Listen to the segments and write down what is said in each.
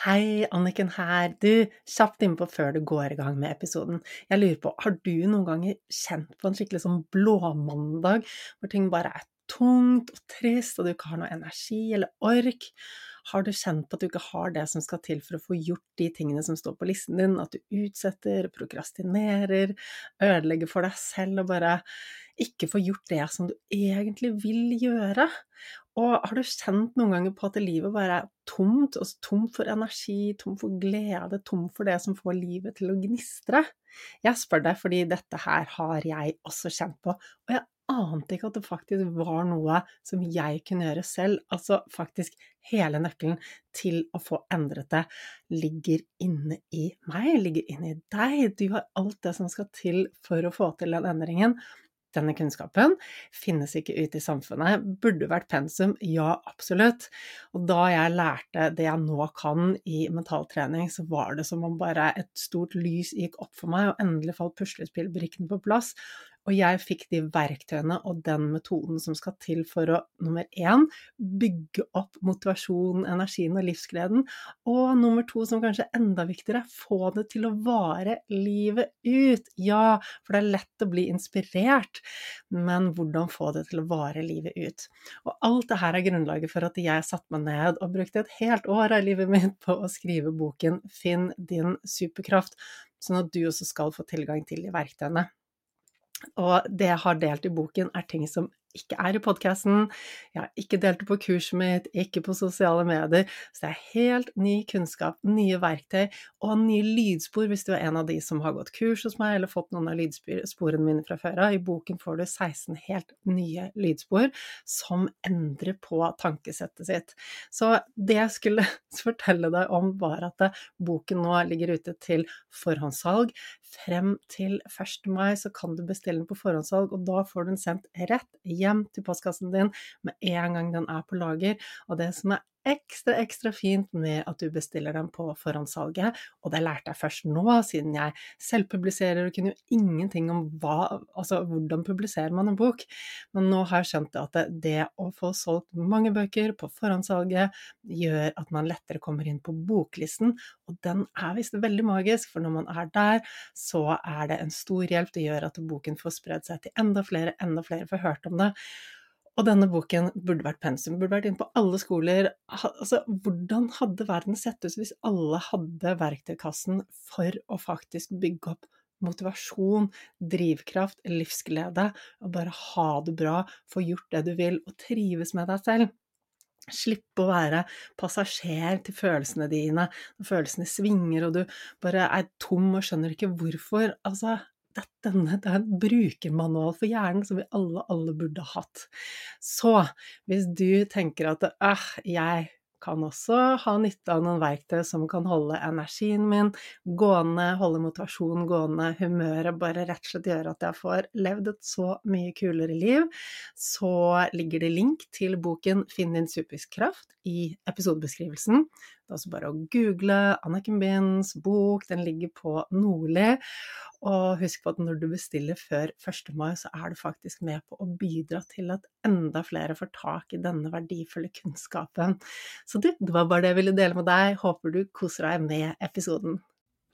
Hei, Anniken her. Du, kjapt innpå før du går i gang med episoden. Jeg lurer på, har du noen ganger kjent på en skikkelig sånn blåmandag, hvor ting bare er tungt og trist, og du ikke har noe energi eller ork? Har du kjent på at du ikke har det som skal til for å få gjort de tingene som står på listen din, at du utsetter, prokrastinerer, ødelegger for deg selv og bare ikke får gjort det som du egentlig vil gjøre? Og har du kjent noen ganger på at livet bare er tomt, altså tomt for energi, tomt for glede, tomt for det som får livet til å gnistre? Jeg spør deg fordi dette her har jeg også kjent på, og jeg ante ikke at det faktisk var noe som jeg kunne gjøre selv. Altså faktisk hele nøkkelen til å få endret det ligger inne i meg, ligger inne i deg. Du har alt det som skal til for å få til den endringen. Denne kunnskapen finnes ikke ute i samfunnet. Burde vært pensum? Ja, absolutt. Og da jeg lærte det jeg nå kan i mentaltrening, så var det som om bare et stort lys gikk opp for meg, og endelig falt puslespillbrikkene på plass. Og jeg fikk de verktøyene og den metoden som skal til for å nummer én bygge opp motivasjonen, energien og livsgleden, og nummer to, som kanskje er enda viktigere, få det til å vare livet ut. Ja, for det er lett å bli inspirert, men hvordan få det til å vare livet ut? Og alt det her er grunnlaget for at jeg satte meg ned og brukte et helt år av livet mitt på å skrive boken Finn din superkraft, sånn at du også skal få tilgang til de verktøyene. Og det jeg har delt i boken, er ting som ikke er i podkasten. Jeg har ikke delt det på kurset mitt, ikke på sosiale medier. Så det er helt ny kunnskap, nye verktøy og nye lydspor hvis du er en av de som har gått kurs hos meg eller fått noen av lydsporene mine fra før av. I boken får du 16 helt nye lydspor som endrer på tankesettet sitt. Så det jeg skulle fortelle deg om, var at boken nå ligger ute til forhåndssalg. Frem til 1. mai så kan du bestille den på forhåndssalg, og da får du den sendt rett hjem til postkassen din med en gang den er på lager. Og det som er ekstra, ekstra fint med at du bestiller dem på forhåndssalget, og det lærte jeg først nå, siden jeg selvpubliserer og kunne jo ingenting om hva, altså hvordan publiserer man en bok, men nå har jeg skjønt at det, å få solgt mange bøker på forhåndssalget gjør at man lettere kommer inn på boklisten, og den er visst veldig magisk, for når man er der, så er det en stor hjelp. Det gjør at boken får spredd seg til enda flere, enda flere får hørt om det. Og denne boken burde vært pensum, burde vært inne på alle skoler. Altså, hvordan hadde verden sett ut hvis alle hadde verktøykassen for å faktisk bygge opp motivasjon, drivkraft, livsglede, og bare ha det bra, få gjort det du vil, og trives med deg selv? Slippe å være passasjer til følelsene dine når følelsene svinger og du bare er tom og skjønner ikke hvorfor. Altså, denne det er en brukermanual for hjernen som vi alle, alle burde hatt. Så hvis du tenker at øh, jeg kan også ha nytte av noen verktøy som kan holde energien min gående, holde motivasjonen gående, humøret bare rett og slett gjøre at jeg får levd et så mye kulere liv, så ligger det link til boken Finn din superkraft i episodebeskrivelsen. Det er også bare å google Anniken Binds bok, den ligger på Nordli. Og husk på at når du bestiller før 1. mai, så er du faktisk med på å bidra til at enda flere får tak i denne verdifulle kunnskapen. Så du, det var bare det jeg ville dele med deg. Håper du koser deg med episoden.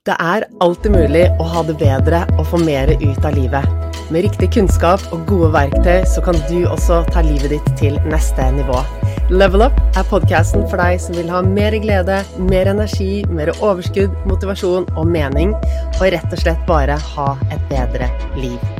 Det er alltid mulig å ha det bedre og få mer ut av livet. Med riktig kunnskap og gode verktøy så kan du også ta livet ditt til neste nivå. Level Up er podkasten for deg som vil ha mer glede, mer energi, mer overskudd, motivasjon og mening, og rett og slett bare ha et bedre liv.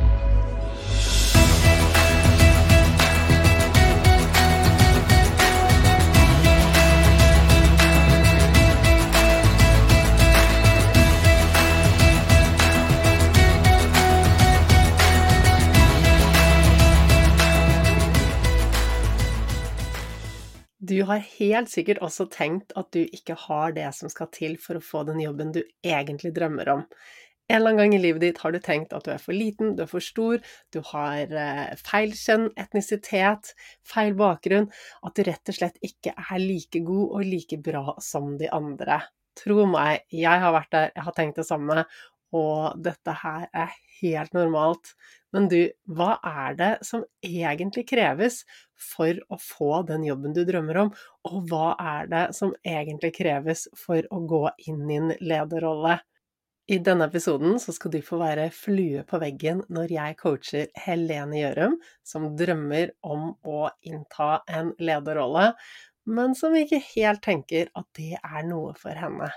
Du har helt sikkert også tenkt at du ikke har det som skal til for å få den jobben du egentlig drømmer om. En eller annen gang i livet ditt har du tenkt at du er for liten, du er for stor, du har eh, feil kjønn, etnisitet, feil bakgrunn, at du rett og slett ikke er like god og like bra som de andre. Tro meg, jeg har vært der, jeg har tenkt det samme, og dette her er helt normalt. Men du, hva er det som egentlig kreves for å få den jobben du drømmer om, og hva er det som egentlig kreves for å gå inn i en lederrolle? I denne episoden så skal du få være flue på veggen når jeg coacher Helene Gjørum, som drømmer om å innta en lederrolle, men som ikke helt tenker at det er noe for henne.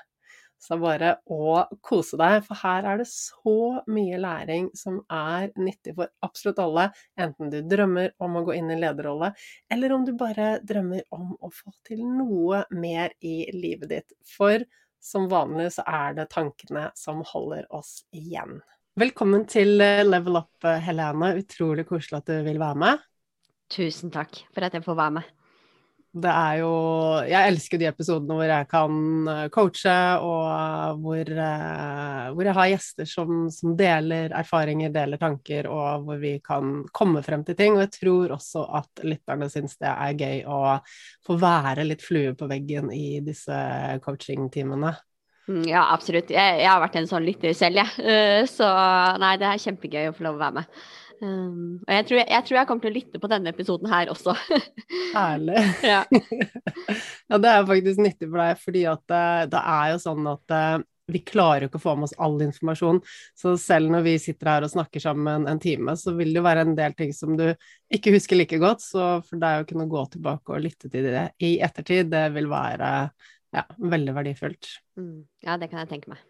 Så det er bare å kose deg, for her er det så mye læring som er nyttig for absolutt alle, enten du drømmer om å gå inn i lederrolle, eller om du bare drømmer om å få til noe mer i livet ditt. For som vanlig så er det tankene som holder oss igjen. Velkommen til eh, Level Up, eh, Helene. Utrolig koselig at du vil være med. Tusen takk for at jeg får være med det er jo Jeg elsker de episodene hvor jeg kan eh, coache, og eh, hvor, eh, hvor jeg har gjester som, som, deler erfaringer, deler tanker, og hvor vi kan komme frem til ting. Og jeg tror også at lytterne syns det er gøy å få være litt flue på veggen i disse coachingtimene. Mm, ja, absolutt. Jeg, jeg, har vært en sånn lytter selv, jeg. Så nei, det er kjempegøy å få lov å være med. Um, og jeg tror jeg, jeg tror jeg, kommer til å lytte på denne episoden her også. Herlig. ja. ja. det er faktisk nyttig for deg, fordi at det, eh, det er jo sånn at uh, vi klarer jo ikke å få med oss all informasjon. Så selv når vi sitter her og snakker sammen en time, så vil det jo være en del ting som du ikke husker like godt. Så for deg å kunne gå tilbake og lytte til det i ettertid, det vil være ja, veldig verdifullt. Mm. Ja, det kan jeg tenke meg.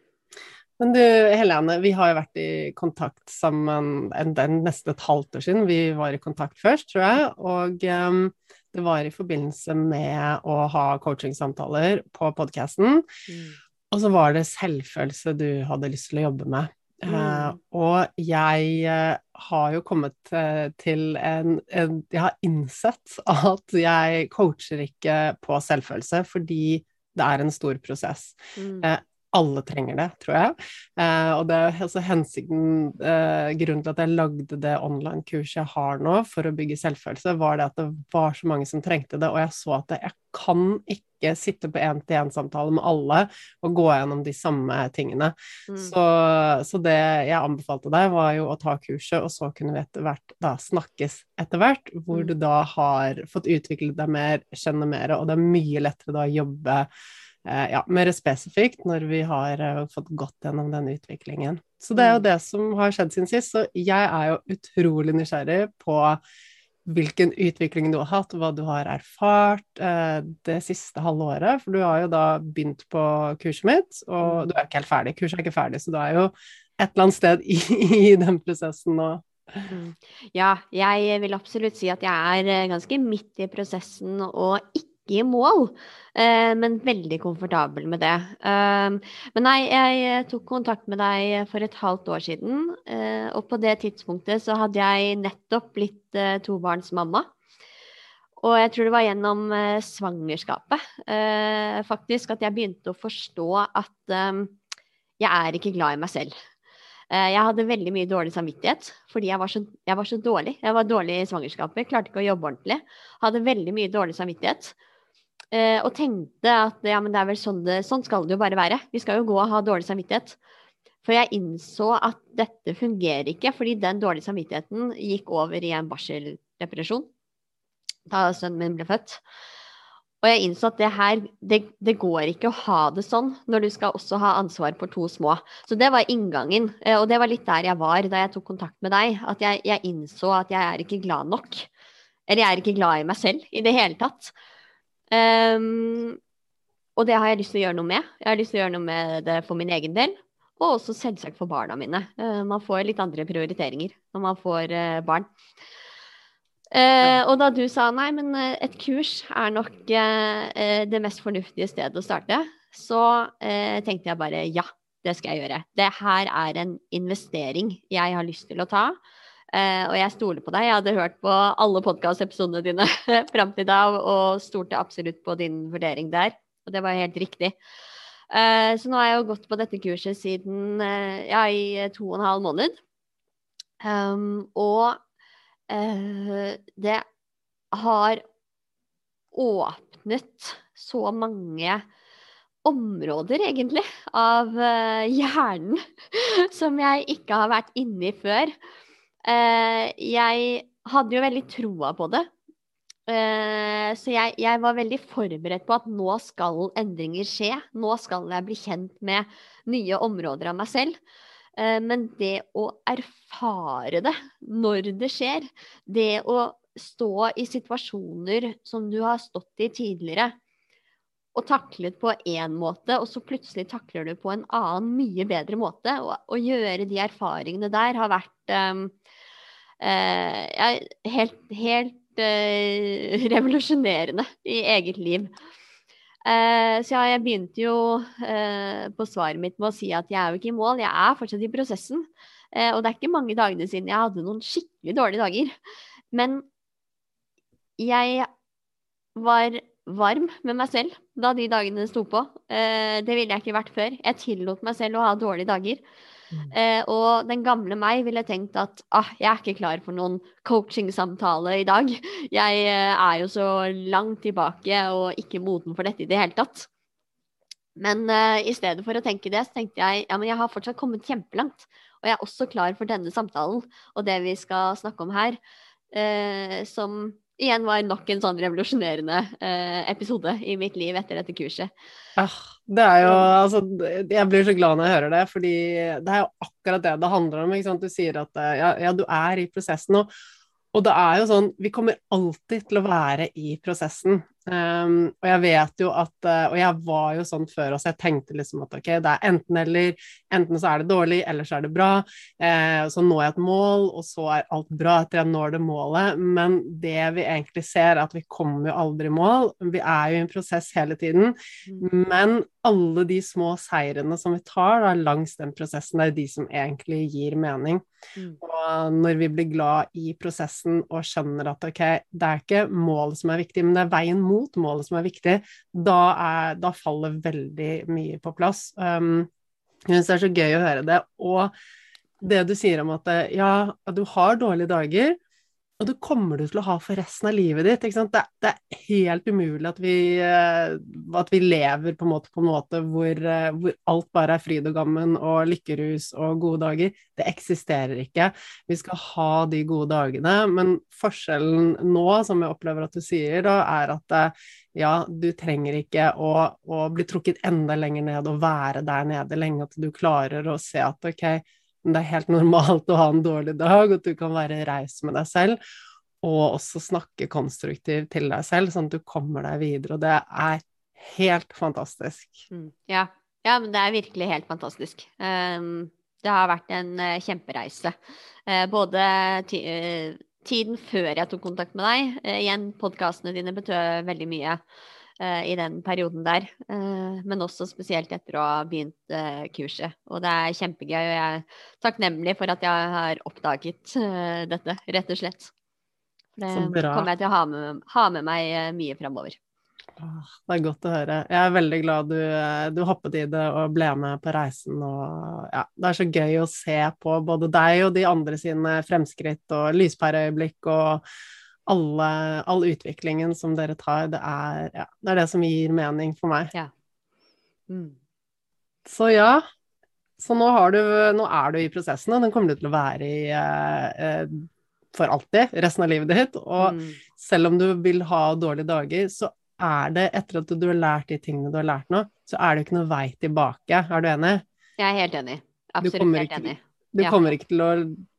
Men du Helene, vi har jo vært i kontakt sammen en, en, nesten et halvt år siden. Vi var i kontakt først, tror jeg. Og um, det var i forbindelse med å ha coachingsamtaler på podkasten. Mm. Og så var det selvfølelse du hadde lyst til å jobbe med. Mm. Uh, og jeg uh, har jo kommet uh, til en, en, Jeg har innsett at jeg coacher ikke på selvfølelse fordi det er en stor prosess. Mm alle trenger det, tror jeg. Eh, og det er altså hensikten eh, Grunnen til at jeg lagde det online-kurset jeg har nå for å bygge selvfølelse, var det at det var så mange som trengte det, og jeg så at jeg kan ikke sitte på én-til-én-samtale med alle og gå gjennom de samme tingene. Mm. Så, så, det jeg anbefalte deg, var jo å ta kurset, og så kunne vi etter hvert da snakkes etter hvert, hvor mm. du da har fått utviklet deg mer, kjenne mer, og det er mye lettere da å jobbe ja, mer spesifikt når vi har uh, fått gått gjennom denne utviklingen. Så det er jo mm. det som har skjedd siden sist. Så jeg er jo utrolig nysgjerrig på hvilken utvikling du har hatt, hva du har erfart uh, det siste halve året. For du har jo da begynt på kurset mitt, og mm. du er ikke helt ferdig. Kurset er ikke ferdig, så du er jo et eller annet sted i, i den prosessen nå. Mm. Ja, jeg vil absolutt si at jeg er ganske midt i prosessen og ikke ikke i mål, eh, men veldig komfortabel med det. Um, men nei, jeg tok kontakt med deg for et halvt år siden, eh, og på det tidspunktet så hadde jeg nettopp blitt eh, tobarnsmamma. Og jeg tror det var gjennom svangerskapet faktisk at jeg begynte å forstå at jeg er ikke glad i meg selv. Jeg hadde veldig mye dårlig samvittighet fordi jeg var, så, jeg var så, dårlig. Jeg var dårlig i svangerskapet, klarte ikke å jobbe ordentlig. Hadde veldig mye dårlig samvittighet. Eh, og tenkte at ja, men det er vel sånn det Sånn skal det jo bare være. Vi skal jo gå og ha dårlig samvittighet. For jeg innså at dette fungerer ikke, fordi den dårlige samvittigheten gikk over i en barseldepresjon da sønnen min ble født. Og jeg innså at det her, det, det, går ikke å ha det sånn når du skal også ha ansvar for to små. Så det var inngangen, eh, og det var litt der jeg var da jeg tok kontakt med deg. At jeg, jeg innså at jeg er ikke glad nok. Eller jeg er ikke glad i meg selv i det hele tatt. Um, og det har jeg lyst til å gjøre noe med. Jeg har lyst til å gjøre noe med det for min egen del, og også selvsagt for barna mine. Uh, man får litt andre prioriteringer når man får uh, barn. Uh, og da du sa nei, men et kurs er nok det mest fornuftige stedet å starte, så tenkte jeg bare ja, det skal jeg gjøre. Det her er en investering jeg har lyst til å ta. Uh, og jeg stoler på deg. Jeg hadde hørt på alle podkastepisodene dine fram til da, og stolte absolutt på din vurdering der. Og det var helt riktig. Uh, så nå har jeg jo gått på dette kurset siden uh, ja, i to og en halv måned. Um, og det har åpnet så mange områder, egentlig, av hjernen som jeg ikke har vært inni før. Uh, jeg hadde jo veldig troa på det. Uh, så jeg, jeg, var veldig forberedt på at nå skal endringer skje. Nå skal jeg bli kjent med nye områder av meg selv. men det å erfare det når det skjer, det å stå i situasjoner som du har stått i tidligere, og taklet på én måte, og så plutselig takler du på en annen, mye bedre måte. Å gjøre de erfaringene der har vært um, uh, helt, helt uh, revolusjonerende i eget liv. Uh, så ja, jeg begynte jo på svaret mitt med å si at jeg er jo ikke i mål, jeg er fortsatt i prosessen. og det er ikke mange dagene siden jeg hadde noen skikkelig dårlige dager. Men jeg var varm med meg selv da de dagene sto på. Eh, det ville jeg ikke vært før. Jeg tillot meg selv å ha dårlige dager. Mm. Eh, og den gamle meg ville tenkt at ah, jeg er ikke klar for noen coachingsamtale i dag. Jeg eh, er jo så langt tilbake og ikke moden for dette i det hele tatt. Men uh, i stedet for å tenke det, så tenkte jeg ja, men jeg har fortsatt kommet kjempelangt. Og jeg er også klar for denne samtalen og det vi skal snakke om her. Uh, som igjen var nok en sånn revolusjonerende eh, episode i mitt liv etter dette kurset. Ah, det er jo Altså, jeg blir så glad når jeg hører det, fordi det er jo akkurat det det handler om. ikke sant? Du sier at eh, ja, ja du er i prosessen, og, og det er jo sånn Vi kommer alltid til å være i prosessen. Um, og jeg vet jo at uh, Og jeg var jo sånn før også, jeg tenkte liksom at ok, det er enten eller. Enten så er det dårlig, eller så er det bra. Uh, så når jeg et mål, og så er alt bra etter jeg når det målet. Men det vi egentlig ser, er at vi kommer jo aldri i mål. Vi er jo i en prosess hele tiden. Mm. Men alle de små seirene som vi tar da, langs den prosessen, det er de som egentlig gir mening. Mm. Og når vi blir glad i prosessen og skjønner at ok, det er ikke målet som er viktig, men det er veien mot målet som er viktig, da, er, da faller veldig mye på plass. Um, jeg syns det er så gøy å høre det. Og det du sier om at ja, du har dårlige dager, og det kommer du til å ha for resten av livet ditt. Det, det, er helt umulig at vi, eh, at vi lever på en måte, på en måte hvor, eh, hvor, alt bare er fryd og gammen og lykkerus og gode dager. Det eksisterer ikke. Vi skal ha de gode dagene, men forskjellen nå, som jeg opplever at du sier, da, er at eh, ja, du trenger ikke å, å bli trukket enda lenger ned og være der nede lenge, at du klarer å se at ok, det er helt normalt å ha en dårlig dag, at du kan være raus med deg selv. Og også snakke konstruktivt til deg selv, sånn at du kommer deg videre. Og det er helt fantastisk. Mm, ja. ja. men det er virkelig helt fantastisk. Um, det har vært en uh, kjempereise. Uh, både uh, tiden før jeg tok kontakt med deg, igjen, podkastene dine betød veldig mye. Eh, i den perioden der. Eh, men også spesielt etter å ha begynt eh, kurset. Og det er kjempegøy, og jeg er takknemlig for at jeg har oppdaget dette, rett og slett. Det kommer jeg til å ha med, ha med meg mye framover. Det er godt å høre. Jeg er veldig glad du, du, hoppet i det og ble med på reisen. Og, ja, det er så gøy å se på både deg og de andre sine fremskritt og lyspæreøyeblikk og alle, all utviklingen som dere tar, det er, ja, det er, det som gir mening for meg. Ja. Mm. Så ja. Så nå, du, nå, er du i prosessen, og den kommer du til å være i eh, eh, for alltid, resten av livet ditt. Og mm. selv om du vil ha dårlige dager, så er det, etter at du har lært de tingene du har lært nå, så er det ikke noe vei tilbake. Er du enig? Jeg er helt enig. Absolutt helt enig. Du ja. kommer ikke til å,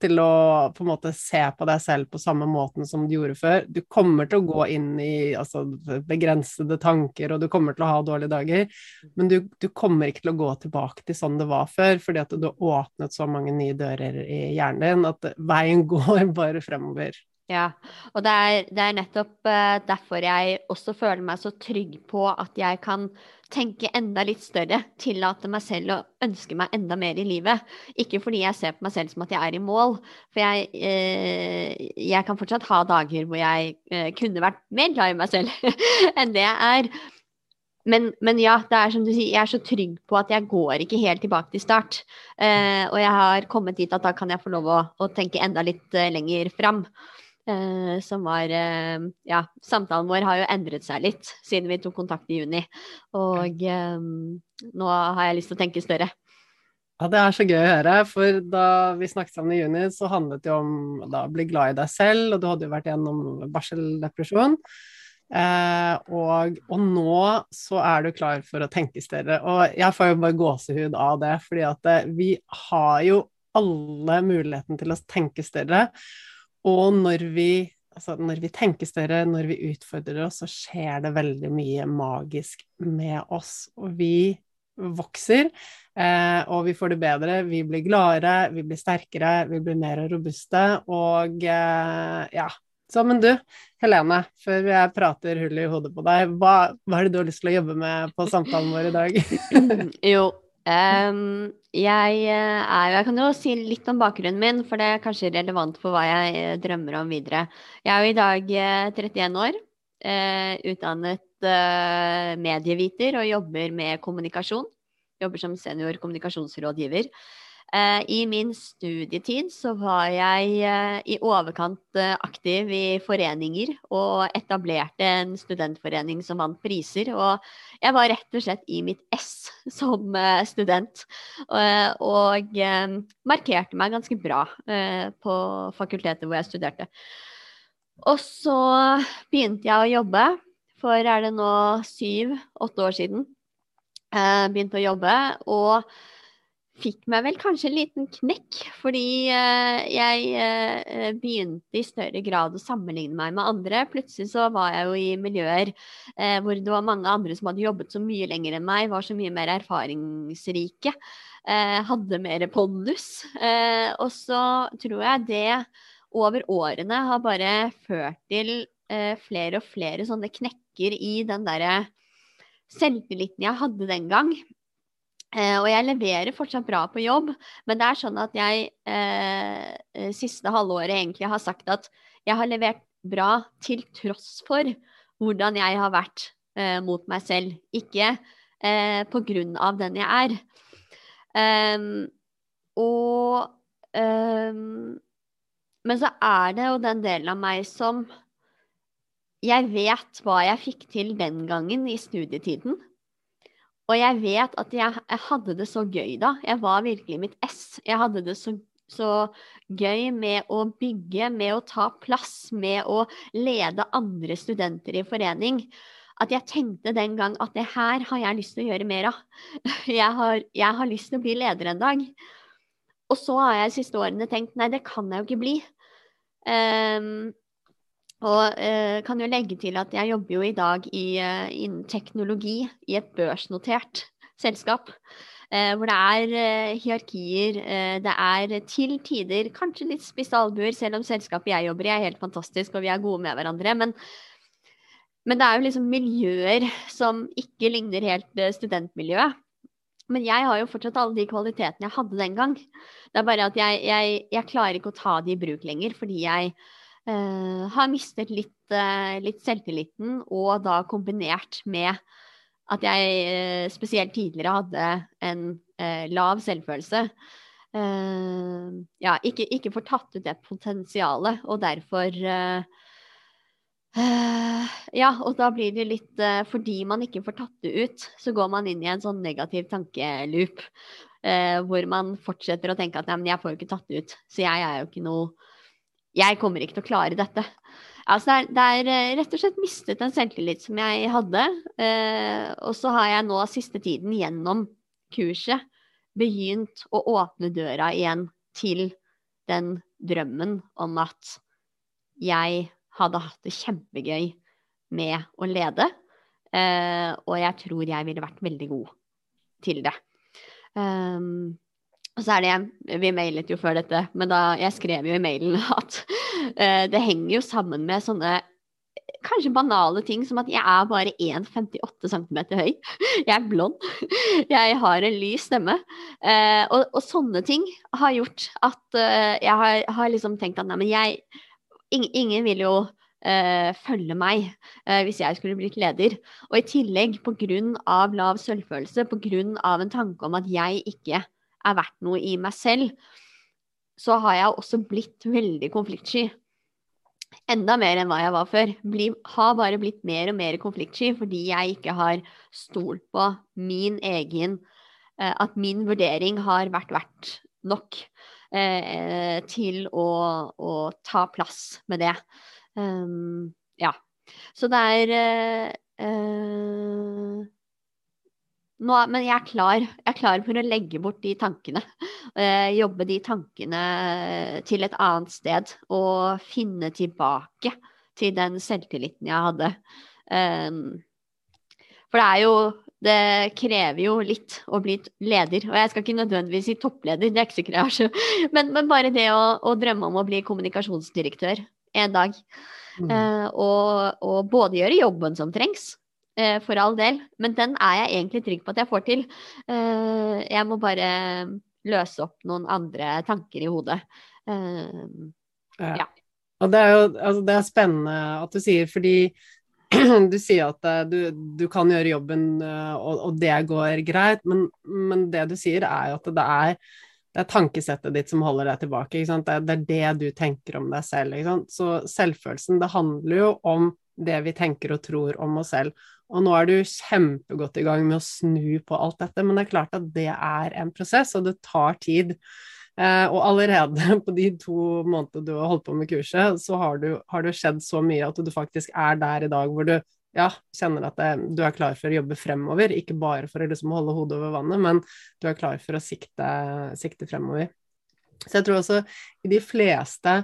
til å, på en måte se på deg selv på samme måten som du gjorde før. Du kommer til å gå inn i altså, begrensede tanker, og du kommer til å ha dårlige dager. Men du, du, kommer ikke til å gå tilbake til sånn det var før, fordi at du har åpnet så mange nye dører i hjernen din at veien går bare fremover. Ja, og det er, det er nettopp uh, derfor jeg også føler meg så trygg på at jeg kan tenke enda litt større, tillate meg selv å ønske meg enda mer i livet. Ikke fordi jeg ser på meg selv som at jeg er i mål, for jeg, eh, jeg kan fortsatt ha dager hvor jeg eh, kunne vært mer glad i meg selv enn det jeg er. Men, men, ja, det er som du sier, jeg er så trygg på at jeg går ikke helt tilbake til start. og jeg har kommet dit at da kan jeg få lov å, å tenke enda litt lenger fram. Eh, som var eh, Ja, samtalen vår har jo endret seg litt siden vi tok kontakt i juni. Og eh, nå har jeg lyst til å tenke større. Ja, det er så gøy å høre, for da vi snakket sammen i juni, så handlet det om å bli glad i deg selv, og du hadde jo vært gjennom barseldepresjon. Eh, og, og, nå så er du klar for å tenke større. Og jeg får jo bare gåsehud av det, fordi at vi har jo alle muligheten til å tenke større. Og når vi, altså når vi tenker større, når vi utfordrer oss, så skjer det veldig mye magisk med oss. Og vi vokser, eh, og vi får det bedre. Vi blir gladere, vi blir sterkere, vi blir mer robuste. Og eh, ja, så, men du, Helene, før jeg prater hull i hodet på deg, hva, hva er det du har lyst til å jobbe med på samtalen vår i dag? jo, um, jeg eh, Jeg kan jo si litt om bakgrunnen min, for det er kanskje relevant for hva jeg eh, drømmer om videre. Jeg er jo i dag 31 eh, år, uh, utdannet uh, medieviter og jobber med kommunikasjon. Jobber som senior kommunikasjonsrådgiver. Eh, I min studietid så var jeg eh, i overkant eh, aktiv i foreninger og etablerte en studentforening som vant priser. Og jeg var rett og slett i mitt ess som student. Og markerte meg ganske bra på fakultetet hvor jeg studerte. Og så begynte jeg å jobbe, for er det nå syv-åtte år siden. Begynte å jobbe. og fikk meg vel kanskje en liten knekk, fordi uh, jeg uh, begynte i større grad å sammenligne meg med andre. Plutselig så var jeg jo i miljøer uh, hvor det var mange andre som hadde jobbet så mye lenger enn meg, var så mye mer erfaringsrike, hadde mer pondus. og så tror jeg det over årene har bare ført til flere og flere sånne knekker i den derre selvtilliten jeg hadde den gang. Eh, og jeg leverer fortsatt bra på jobb, men det er sånn at jeg eh, eh, siste halvåret egentlig har sagt at jeg har levert bra til tross for hvordan jeg har vært eh, mot meg selv, ikke eh, på grunn av den jeg er. Um, og um, Men så er det jo den delen av meg som Jeg vet hva jeg fikk til den gangen i studietiden. Og jeg vet at jeg, jeg, hadde det så gøy da. Jeg var virkelig mitt ess. Jeg hadde det så, så, gøy med å bygge, med å ta plass, med å lede andre studenter i forening. At jeg tenkte den gang at det her har jeg lyst til å gjøre mer av. Jeg har, jeg har lyst til å bli leder en dag. Og så har jeg de siste årene tenkt nei, det kan jeg jo ikke bli. Um, og eh, kan jo legge til at jeg jobber jo i dag i, innen teknologi i et børsnotert selskap. Eh, hvor det er eh, hierarkier. Eh, det er til tider kanskje litt spisse albuer, selv om selskapet jeg jobber i er helt fantastisk og vi er gode med hverandre. Men, men det er jo liksom miljøer som ikke ligner helt eh, studentmiljøet. Men jeg har jo fortsatt alle de kvalitetene jeg hadde den gang. Det er bare at jeg, jeg, jeg klarer ikke å ta de i bruk lenger, fordi jeg uh, har mistet litt, uh, litt, selvtilliten, og da kombinert med at jeg uh, spesielt tidligere hadde en lav selvfølelse. ja, ikke, ikke får tatt ut det potensialet, og derfor ja, og da blir det litt Fordi man ikke får tatt det ut, så går man inn i en sånn negativ tankeloop. hvor man fortsetter å tenke at nei, men jeg får jo ikke tatt det ut, så jeg er jo ikke noe jeg kommer ikke til å klare dette. Altså det, er, det er eh, rett og slett mistet en selvtillit som jeg hadde. Eh, og så har jeg nå siste tiden gjennom kurset begynt å åpne døra igjen til den drømmen om at jeg hadde hatt det kjempegøy med å lede. Eh, og jeg tror jeg ville vært veldig god til det. Um, og så er det Vi mailet jo før dette, men da jeg skrev jo i mailen at uh, det henger jo sammen med sånne kanskje banale ting som at jeg er bare 1,58 cm høy. Jeg er blond. Jeg har en lys stemme. Uh, og, og, sånne ting har gjort at uh, jeg har, har, liksom tenkt at nei, men jeg ingen, ingen vil jo Uh, følge meg uh, hvis jeg skulle blitt leder. Og i tillegg, pga. lav selvfølelse, pga. en tanke om at jeg ikke er verdt noe i meg selv, så har jeg også blitt veldig konfliktsky. enda mer enn hva jeg var før. Bli, har bare blitt mer og mer konfliktsky fordi jeg ikke har stolt på min egen eh, At min vurdering har vært verdt nok eh, til å, å, ta plass med det. Um, ja. Så det er eh, eh nå, men jeg er klar. Jeg er klar for å legge bort de tankene. Eh, jobbe de tankene til et annet sted. Og finne tilbake til den selvtilliten jeg hadde. Eh, for det er jo Det krever jo litt å bli leder. Og jeg skal ikke nødvendigvis si toppleder, det er ikke sikkert jeg har så Men, men bare det å, å, drømme om å bli kommunikasjonsdirektør en dag. Mm. Uh, og, og både gjøre jobben som trengs, Eh, for all del. Men den er jeg egentlig trygg på at jeg får til. Eh, jeg må bare løse opp noen andre tanker i hodet. Eh, ja. Og det er jo altså det er spennende at du sier, fordi du sier at du, du kan gjøre jobben, og, og det går greit, men, men, det du sier, er jo at det er, det er tankesettet ditt som holder deg tilbake. Det det, er det du tenker om deg selv. Så selvfølelsen, det handler jo om det vi tenker og tror om oss selv. Og nå er du kjempegodt i gang med å snu på alt dette, men det er klart at det er en prosess, og det tar tid. Eh, og allerede på de to månedene du har holdt på med kurset, så har, du, har det skjedd så mye at du faktisk er der i dag hvor du ja, kjenner at det, du er klar for å jobbe fremover, ikke bare for å liksom holde hodet over vannet, men du er klar for å sikte, sikte fremover. Så jeg tror også i de fleste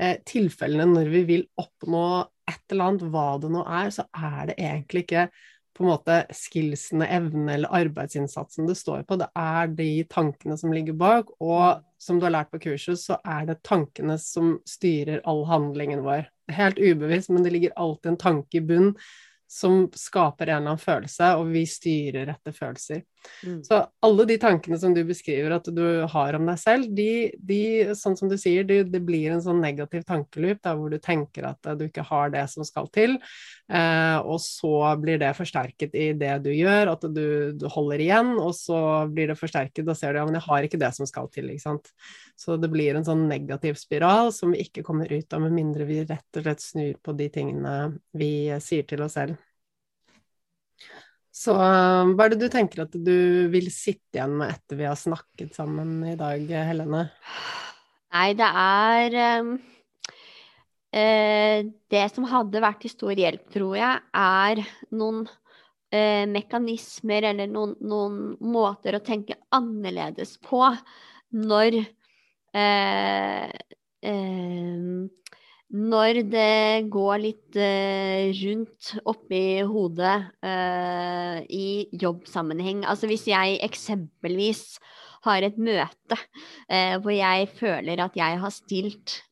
eh, tilfellene når vi vil oppnå et eller annet, hva det nå er, så er det egentlig ikke på en måte skillsene, evnene eller arbeidsinnsatsen det står på, det er de tankene som ligger bak. Og som du har lært på kurset, så er det tankene som styrer all handlingen vår. Helt ubevisst, men det ligger alltid en tanke i bunn som skaper en eller annen følelse, og vi styrer etter følelser. Mm. Så alle de tankene som du beskriver at du har om deg selv, de, de sånn som du sier, det de blir en sånn negativ tankeloop der hvor du tenker at du ikke har det som skal til, eh, og så blir det forsterket i det du gjør, at du, du, holder igjen, og så blir det forsterket, da ser du ja, men jeg har ikke det som skal til, ikke sant. Så det blir en sånn negativ spiral som vi ikke kommer ut av med mindre vi rett og slett snur på de tingene vi sier til oss selv. Så hva er det du tenker at du vil sitte igjen med etter vi har snakket sammen i dag, Helene? Nei, det er um, uh, Det som hadde vært til stor hjelp, tror jeg, er noen uh, mekanismer eller noen, noen, måter å tenke annerledes på når uh, når det går litt uh, rundt oppi hodet uh, i jobbsammenheng. Altså hvis jeg eksempelvis har et møte uh, hvor jeg føler at jeg har stilt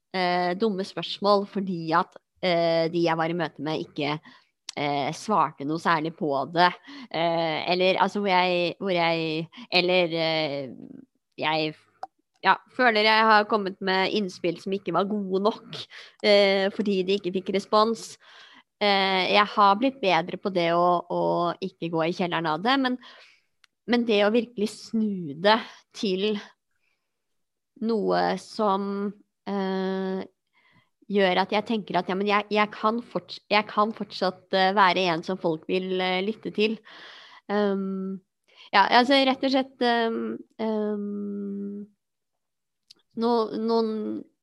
dumme spørsmål fordi at de jeg var i møte med, ikke svarte noe særlig på det, eller altså hvor jeg, hvor jeg Eller jeg ja, føler jeg har kommet med innspill som ikke var gode nok eh, fordi de ikke fikk respons. Eh, jeg har blitt bedre på det å, å, ikke gå i kjelleren av det, men, men, det å virkelig snu det til noe som eh, gjør at jeg tenker at ja, men jeg, jeg, kan, forts jeg kan, fortsatt eh, være en som folk vil uh, lytte til. Um, ja, altså rett og slett um, um, no, noen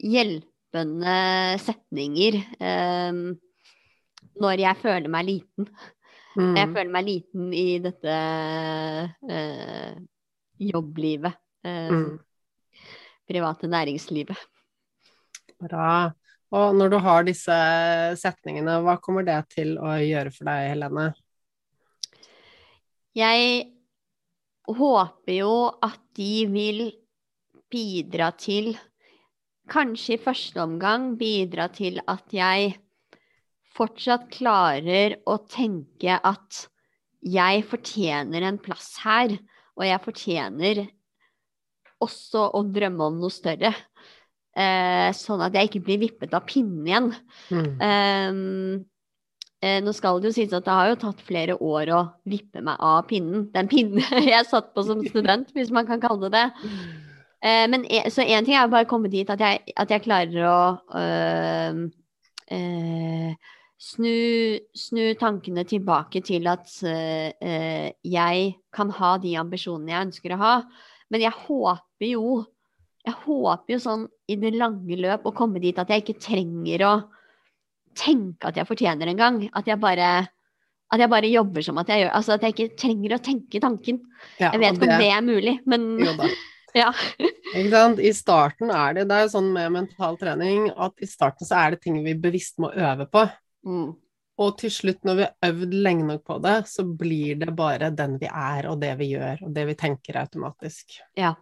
hjelpende setninger um, når jeg føler meg liten. Mm. Jeg føler meg liten i dette uh, jobblivet. Uh, mm. Private næringslivet. Bra. Og når du har disse setningene, hva kommer det til å gjøre for deg, Helene? Jeg håper jo at de vil bidra til Kanskje i første omgang bidra til at jeg fortsatt klarer å tenke at jeg fortjener en plass her, og jeg fortjener også å drømme om noe større. Eh, sånn at jeg ikke blir vippet av pinnen igjen. Mm. Um, eh, nå skal det jo sies at det har jo tatt flere år å vippe meg av pinnen. Den pinnen jeg satt på som student, hvis man kan kalle det det. Eh, men e, så én ting er bare å komme dit at jeg, at jeg klarer å øh, øh, snu, snu, tankene tilbake til at øh, jeg kan ha de ambisjonene jeg ønsker å ha. Men jeg håper jo jeg håper jo sånn i det lange løp å komme dit at jeg ikke trenger å tenke at jeg fortjener en gang. At jeg bare at jeg bare jobber som at jeg gjør Altså at jeg ikke trenger å tenke tanken. Ja, jeg vet ikke om det er mulig, men. Ja. ikke sant. I starten er det Det er jo sånn med mental trening at i starten så er det ting vi bevisst må øve på. Mm. Og til slutt, når vi har øvd lenge nok på det, så blir det bare den vi er, og det vi gjør, og det vi tenker automatisk. Ja.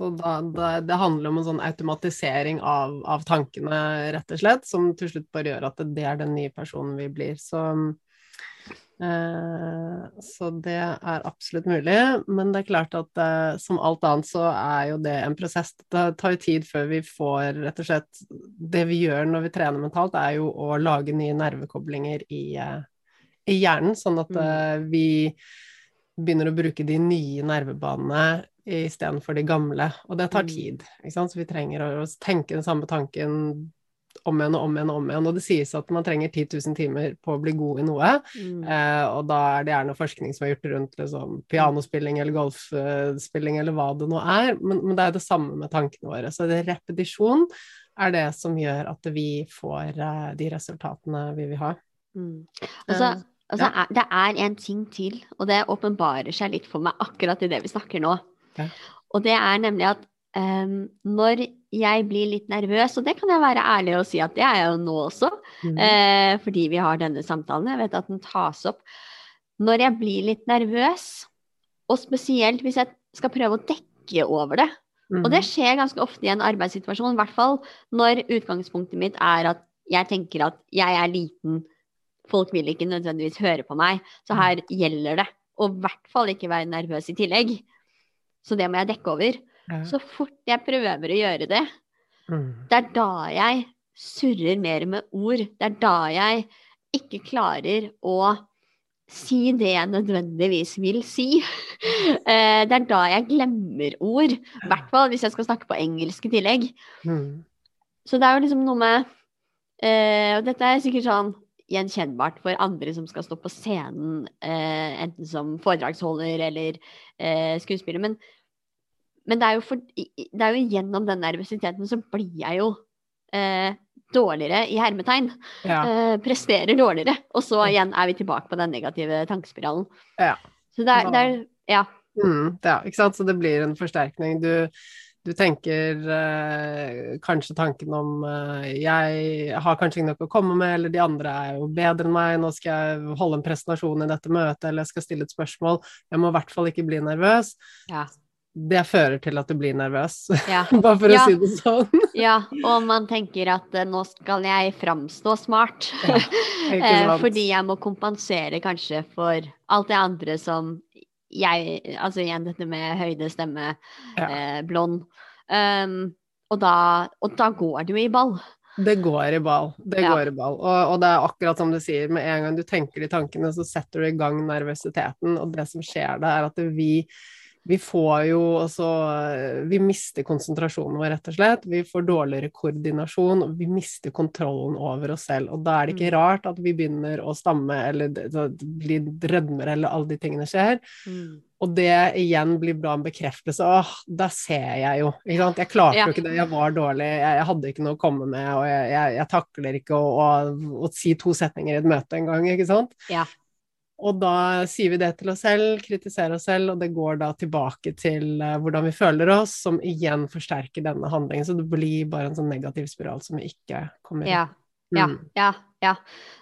Så da, da, det handler om en sånn automatisering av, av, tankene, rett og slett, som til slutt bare gjør at det er den nye personen vi blir. Så så det er absolutt mulig, men det er klart at eh, som alt annet så er jo det en prosess. Det tar jo tid før vi får rett og slett Det vi gjør når vi trener mentalt, er jo å lage nye nervekoblinger i, eh, i hjernen, sånn at mm. vi begynner å bruke de nye nervebanene istedenfor de gamle. Og det tar mm. tid, ikke sant? så vi trenger å tenke den samme tanken om igjen og om igjen og om igjen. Og det sies at man trenger 10 000 timer på å bli god i noe. Mm. Eh, og da er det gjerne forskning som er gjort rundt liksom, pianospilling eller golfspilling eller hva det nå er. Men, men, det er jo det samme med tankene våre. Så det repetisjon er det som gjør at vi får eh, de resultatene vi vil ha. Mm. Altså, eh, altså ja. det er en ting til, og det åpenbarer seg litt for meg akkurat i det vi snakker nå. Ja. Og det er nemlig at um, når jeg blir litt nervøs, og det kan jeg være ærlig og si at det er jeg jo nå også, mm. uh, fordi vi har denne samtalen. Jeg vet at den tas opp. Når jeg blir litt nervøs, og spesielt hvis jeg skal prøve å dekke over det, mm. og det skjer ganske ofte i en arbeidssituasjon, i hvert fall når utgangspunktet mitt er at jeg tenker at jeg er liten, folk vil ikke nødvendigvis høre på meg, så her mm. gjelder det å i hvert fall ikke være nervøs i tillegg. Så det må jeg dekke over. Så fort jeg prøver å gjøre det, mm. det er da jeg surrer mer med ord. Det er da jeg ikke klarer å si det jeg nødvendigvis vil si. Eh, det er da jeg glemmer ord. I hvert fall hvis jeg skal snakke på engelsk i tillegg. Mm. Så det er jo liksom noe med eh, Og dette er sikkert sånn gjenkjennbart for andre som skal stå på scenen, eh, enten som foredragsholder eller eh, skuespiller. Men men det er, for, det er, jo gjennom den nervøsiteten så blir jeg jo eh, dårligere i hermetegn. Ja. Eh, presterer dårligere. Og så igjen er vi tilbake på den negative tankespiralen. Ja. Så det er, det er ja. Mm, ja. Ikke sant. Så det blir en forsterkning. Du, du tenker eh, kanskje tanken om eh, jeg har kanskje ikke noe å komme med, eller de andre er jo bedre enn meg, nå skal jeg holde en presentasjon i dette møtet, eller jeg skal stille et spørsmål. Jeg må i hvert fall ikke bli nervøs. Ja det fører til at du blir nervøs, ja. bare for ja. å si det sånn. ja, og man tenker at uh, nå skal jeg framstå smart. Ja, uh, fordi jeg må kompensere kanskje for alt det andre som jeg Altså igjen dette med høyde, stemme, eh, blond. Um, og, da, og, da, går det jo i ball. Det går i ball. Det går i ball. Og, og, det er akkurat som du sier, med en gang du tenker de tankene, så setter du i gang nervøsiteten, og det som skjer da, er at vi vi får jo altså Vi mister konsentrasjonen vår, rett og slett. Vi får dårligere koordinasjon, og vi mister kontrollen over oss selv. Og da er det ikke mm. rart at vi begynner å stamme eller bli rødmer eller alle de tingene skjer. Mm. Og det igjen blir bra en bekreftelse. Åh, da ser jeg jo. Ikke sant? Jeg klarte ja. jo ikke det, jeg var dårlig, jeg, jeg, hadde ikke noe å komme med, og jeg, jeg, jeg takler ikke å, å, å, si to setninger i et møte engang, ikke sant. Ja. Og da sier vi det til oss selv, kritiserer oss selv, og det går da tilbake til uh, hvordan vi føler oss, som igjen forsterker denne handlingen. Så det blir bare en sånn negativ spiral som vi ikke kommer i. Ja. Ja, mm. ja, ja.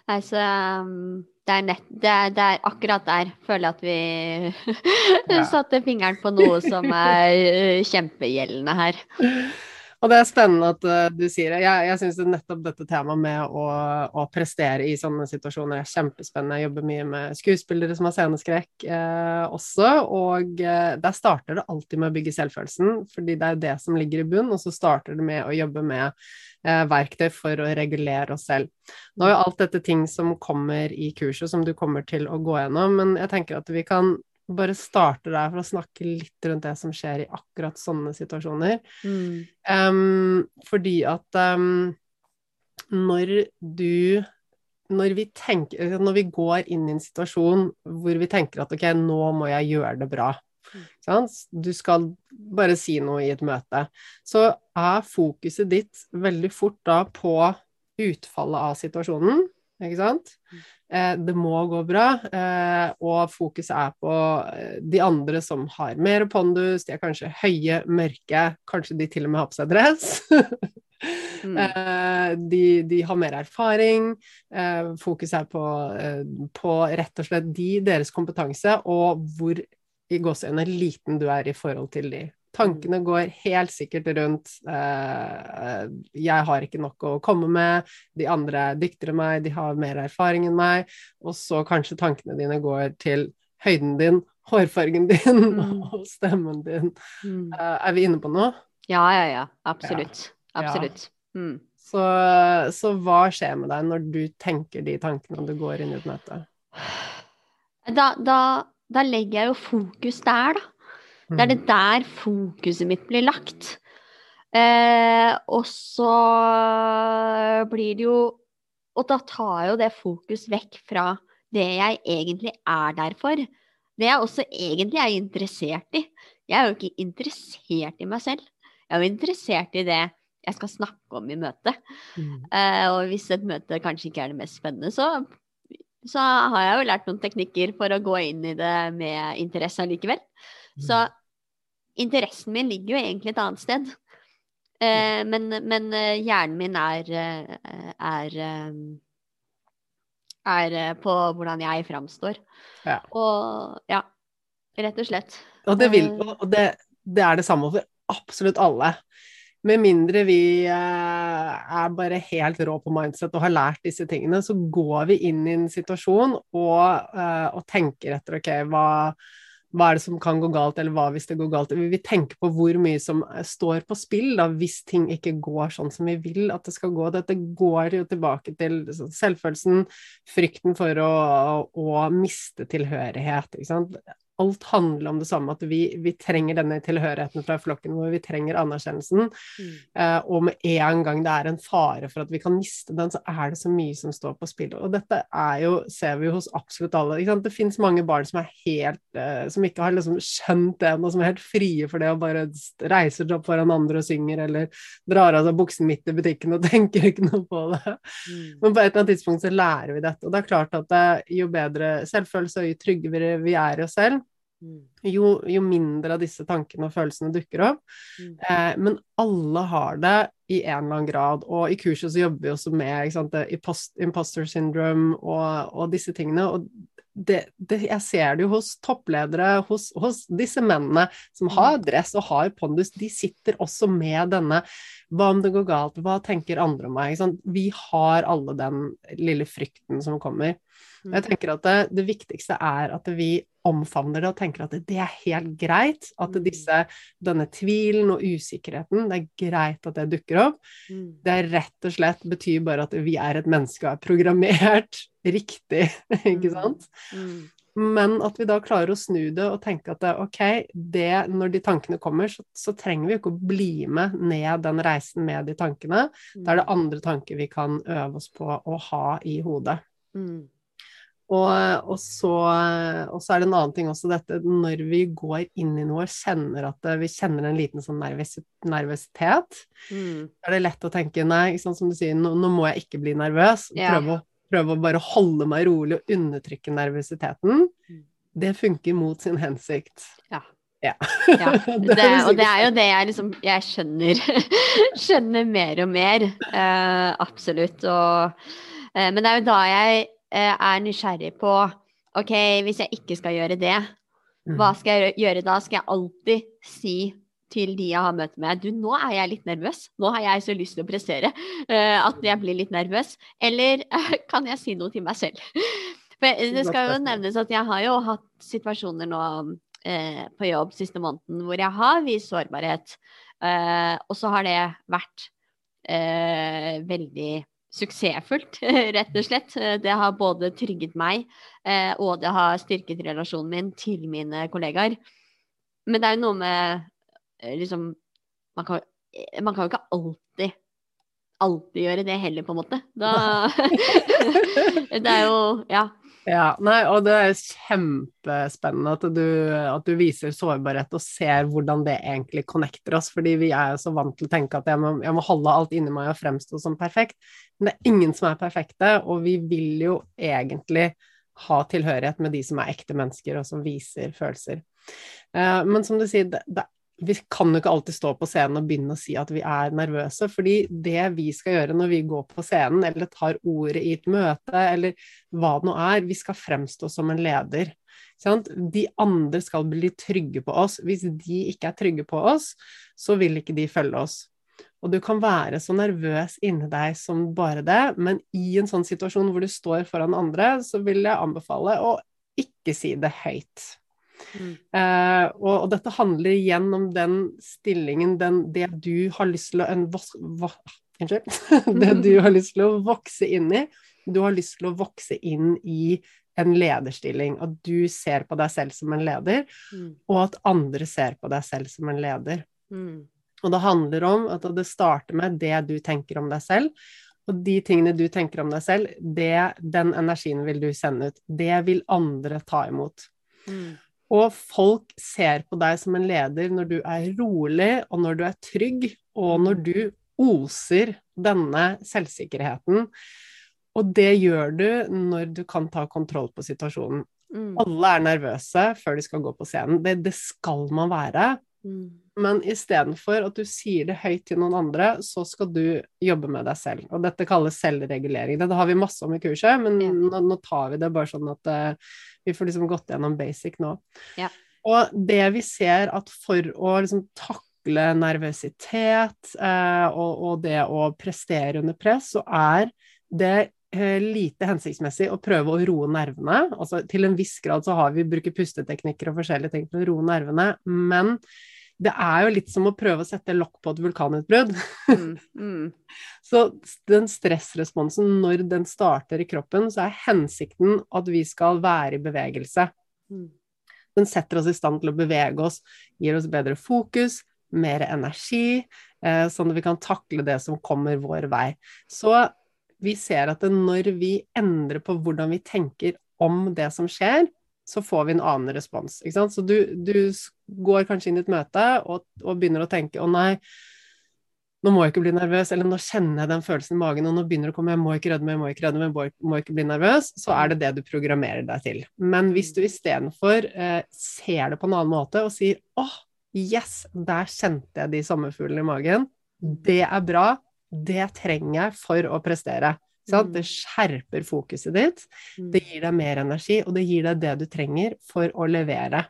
Nei, så um, det, er nett, det, er, det er akkurat der føler jeg at vi satte fingeren på noe som er uh, kjempegjeldende her. Og det er spennende at uh, du sier det. Jeg, jeg syns nettopp dette temaet med å, å, prestere i sånne situasjoner er kjempespennende. Jeg jobber mye med skuespillere som har sceneskrekk eh, også, og eh, der starter det alltid med å bygge selvfølelsen, fordi det er det som ligger i bunn, og så starter det med å jobbe med verktøy for å regulere oss selv. Nå er jo alt dette ting som kommer i kurset, som du kommer til å gå gjennom, men jeg tenker at vi kan bare starte der for å snakke litt rundt det som skjer i akkurat sånne situasjoner. Mm. Um, fordi at um, når du når vi, tenker, når vi går inn i en situasjon hvor vi tenker at ok, nå må jeg gjøre det bra. Mm. Du skal bare si noe i et møte. Så er fokuset ditt veldig fort da på utfallet av situasjonen, ikke sant? Eh, det må gå bra, eh, og fokuset er på eh, de andre som har mer pondus, de er kanskje høye, mørke, kanskje de til og med har på seg dress. mm. de, de, har mer erfaring. Fokuset er på, på, rett og slett de, deres kompetanse, og hvor i gåseøynene liten du er i forhold til de. Tankene går helt sikkert rundt eh, 'jeg har ikke nok å komme med', 'de andre er dyktigere enn meg', 'de har mer erfaring enn meg', og så kanskje tankene dine går til høyden din, hårfargen din mm. og stemmen din. Mm. Eh, er vi inne på noe? Ja, ja, ja. Absolutt. Ja. Absolutt. Mm. Så, så hva skjer med deg når du tenker de tankene du går inn i et møte? Da, da, da legger jeg jo fokus der, da. Det er det mm. der fokuset mitt blir lagt. Eh, og så blir det jo Og da tar jo det fokus vekk fra det jeg egentlig er der for. Det jeg også egentlig er interessert i. Jeg er jo ikke interessert i meg selv. Jeg er jo interessert i det jeg skal snakke om i møtet. Mm. Eh, og hvis et møte kanskje ikke er det mest spennende, så, så har jeg jo lært noen teknikker for å gå inn i det med interesse allikevel. Så mm. Interessen min ligger jo egentlig et annet sted. Eh, men, men, eh, hjernen min er, eh, er, er på hvordan jeg framstår. Ja. Og ja, rett og slett. Og det, vil, og det, det er det samme for absolutt alle. Med mindre vi er bare helt rå på mindset og har lært disse tingene, så går vi inn i en situasjon og, og tenker etter ok, hva, hva er det som kan gå galt, eller hva hvis det går galt? Vi tenke på hvor mye som eh, står på spill da, hvis ting ikke går sånn som vi vil at det skal gå. Dette går jo tilbake til selvfølelsen, frykten for å, å miste tilhørighet. Alt handler om det samme, at vi, vi, trenger denne tilhørigheten fra flokken hvor vi trenger anerkjennelsen. Mm. Uh, og med en gang det er en fare for at vi kan miste den, så er det så mye som står på spill. Og dette er jo, ser vi jo hos absolutt alle. Det fins mange barn som er helt uh, som ikke har liksom skjønt det og som er helt frie for det og bare reiser seg opp foran andre og synger, eller drar av seg buksen midt i butikken og tenker ikke noe på det. Mm. Men på et eller annet tidspunkt så lærer vi dette. Og det er klart at det, jo bedre selvfølelse og jo tryggere vi er i oss selv. Jo, jo, mindre av disse tankene og følelsene dukker opp. Mm. Eh, men alle har det i en eller annen grad. Og i kurset så jobber vi også med sant, imposter syndrome og, og, disse tingene. Og det, det, jeg ser det jo hos toppledere, hos, hos, disse mennene som har mm. dress og har pondus. De sitter også med denne Hva om det går galt? Hva tenker andre om meg? Vi har alle den lille frykten som kommer. Jeg mm. tenker at det, det, viktigste er at vi omfavner det og tenker at det er helt greit. At mm. disse, denne tvilen og usikkerheten, det er greit at det dukker opp. Mm. Det er rett og slett betyr bare at vi er et menneske og er programmert riktig, ikke sant? Men at vi da klarer å snu det og tenke at ok, det, når de tankene kommer, så, så, trenger vi ikke å bli med ned den reisen med de tankene. Da er det andre tanker vi kan øve oss på å ha i hodet. Mm. Og, og, så, og, så, er det en annen ting også dette når vi går inn i noe og kjenner at vi kjenner en liten sånn nervøs, nervøsitet, mm. er det lett å tenke nei, sånn som du sier, nå, nå, må jeg ikke bli nervøs. Yeah. Prøve, prøve, å bare holde meg rolig og undertrykke nervøsiteten. Mm. Det funker mot sin hensikt. Ja. Ja. ja. Det, og det er jo det jeg liksom Jeg skjønner, skjønner mer og mer. Uh, absolutt. Og, uh, men det er jo da jeg er nysgjerrig på OK, hvis jeg ikke skal gjøre det, hva mm. skal jeg gjøre da? Skal jeg alltid si til de jeg har møtt med Du, nå er jeg litt nervøs. Nå har jeg så lyst til å prestere uh, at jeg blir litt nervøs. Eller kan jeg si noe til meg selv? For det skal jo nevnes at jeg har jo hatt situasjoner nå uh, på jobb siste måneden hvor jeg har vist sårbarhet. og så har det vært veldig suksessfullt, rett og slett. Det har både trygget meg, eh, og det har styrket relasjonen min til mine kollegaer. Men det er jo noe med eh, liksom man kan, man kan jo ikke alltid alltid gjøre det heller, på en måte. Da Det er jo Ja. Ja, nei, og det er kjempespennende at du, at du, viser sårbarhet og ser hvordan det egentlig connecter oss, fordi vi er så vant til å tenke at jeg må, jeg må holde alt inni meg og fremstå som perfekt. Men det er ingen som er perfekte, og vi vil jo egentlig ha tilhørighet med de som er ekte mennesker, og som viser følelser. Uh, men som du sier, det, det vi kan jo ikke alltid stå på scenen og begynne å si at vi er nervøse, fordi det vi skal gjøre når vi går på scenen eller tar ordet i et møte, eller hva det nå er, vi skal fremstå som en leder. De andre skal bli trygge på oss. Hvis de ikke er trygge på oss, så vil ikke de følge oss. Og du kan være så nervøs inni deg som bare det, men i en sånn situasjon hvor du står foran andre, så vil jeg anbefale å ikke si det høyt. Mm. Uh, og, og, dette handler igjen om den stillingen, den, det du har lyst til å en, Unnskyld. det du har lyst til å vokse inn i. Du har lyst til å vokse inn i en lederstilling, at du ser på deg selv som en leder, mm. og at andre ser på deg selv som en leder. Mm. Og det handler om at det starter med det du tenker om deg selv, og de tingene du tenker om deg selv, det, den energien vil du sende ut. Det vil andre ta imot. Mm. Og folk ser på deg som en leder når du er rolig, og når du er trygg, og når du oser denne selvsikkerheten. Og det gjør du når du kan ta kontroll på situasjonen. Mm. Alle er nervøse før de skal gå på scenen. Det, det skal man være. Mm. Men istedenfor at du sier det høyt til noen andre, så skal du jobbe med deg selv. Og dette kalles selvregulering. Det har vi masse om i kurset, men ja. nå, nå, tar vi det bare sånn at uh, vi får liksom gått gjennom basic nå. Ja. Og det vi ser at for å liksom takle nervøsitet eh, og, og, det å prestere under press, så er det eh, lite hensiktsmessig å prøve å roe nervene. Altså til en viss grad så har vi bruker pusteteknikker og forskjellige ting for å roe nervene, men det er jo litt som å prøve å sette lokk på et vulkanutbrudd. Mm, mm. så den stressresponsen, når den starter i kroppen, så er hensikten at vi skal være i bevegelse. Mm. Den setter oss i stand til å bevege oss, gir oss bedre fokus, mer energi, eh, sånn at vi kan takle det som kommer vår vei. Så vi ser at når vi endrer på hvordan vi tenker om det som skjer, så får vi en annen respons. Så du, du går kanskje inn i et møte og, og begynner å tenke 'Å nei, nå må jeg ikke bli nervøs', eller 'nå kjenner jeg den følelsen i magen', og nå begynner det å komme 'jeg må ikke rødme, jeg må ikke rødme, jeg må, må ikke bli nervøs', så er det det du programmerer deg til. Men hvis du istedenfor eh, ser det på en annen måte og sier 'Å, yes, der kjente jeg de sommerfuglene i magen', det er bra, det trenger jeg for å prestere'. Mm. Det skjerper fokuset ditt, mm. det gir deg mer energi, og det gir deg det du trenger for å levere.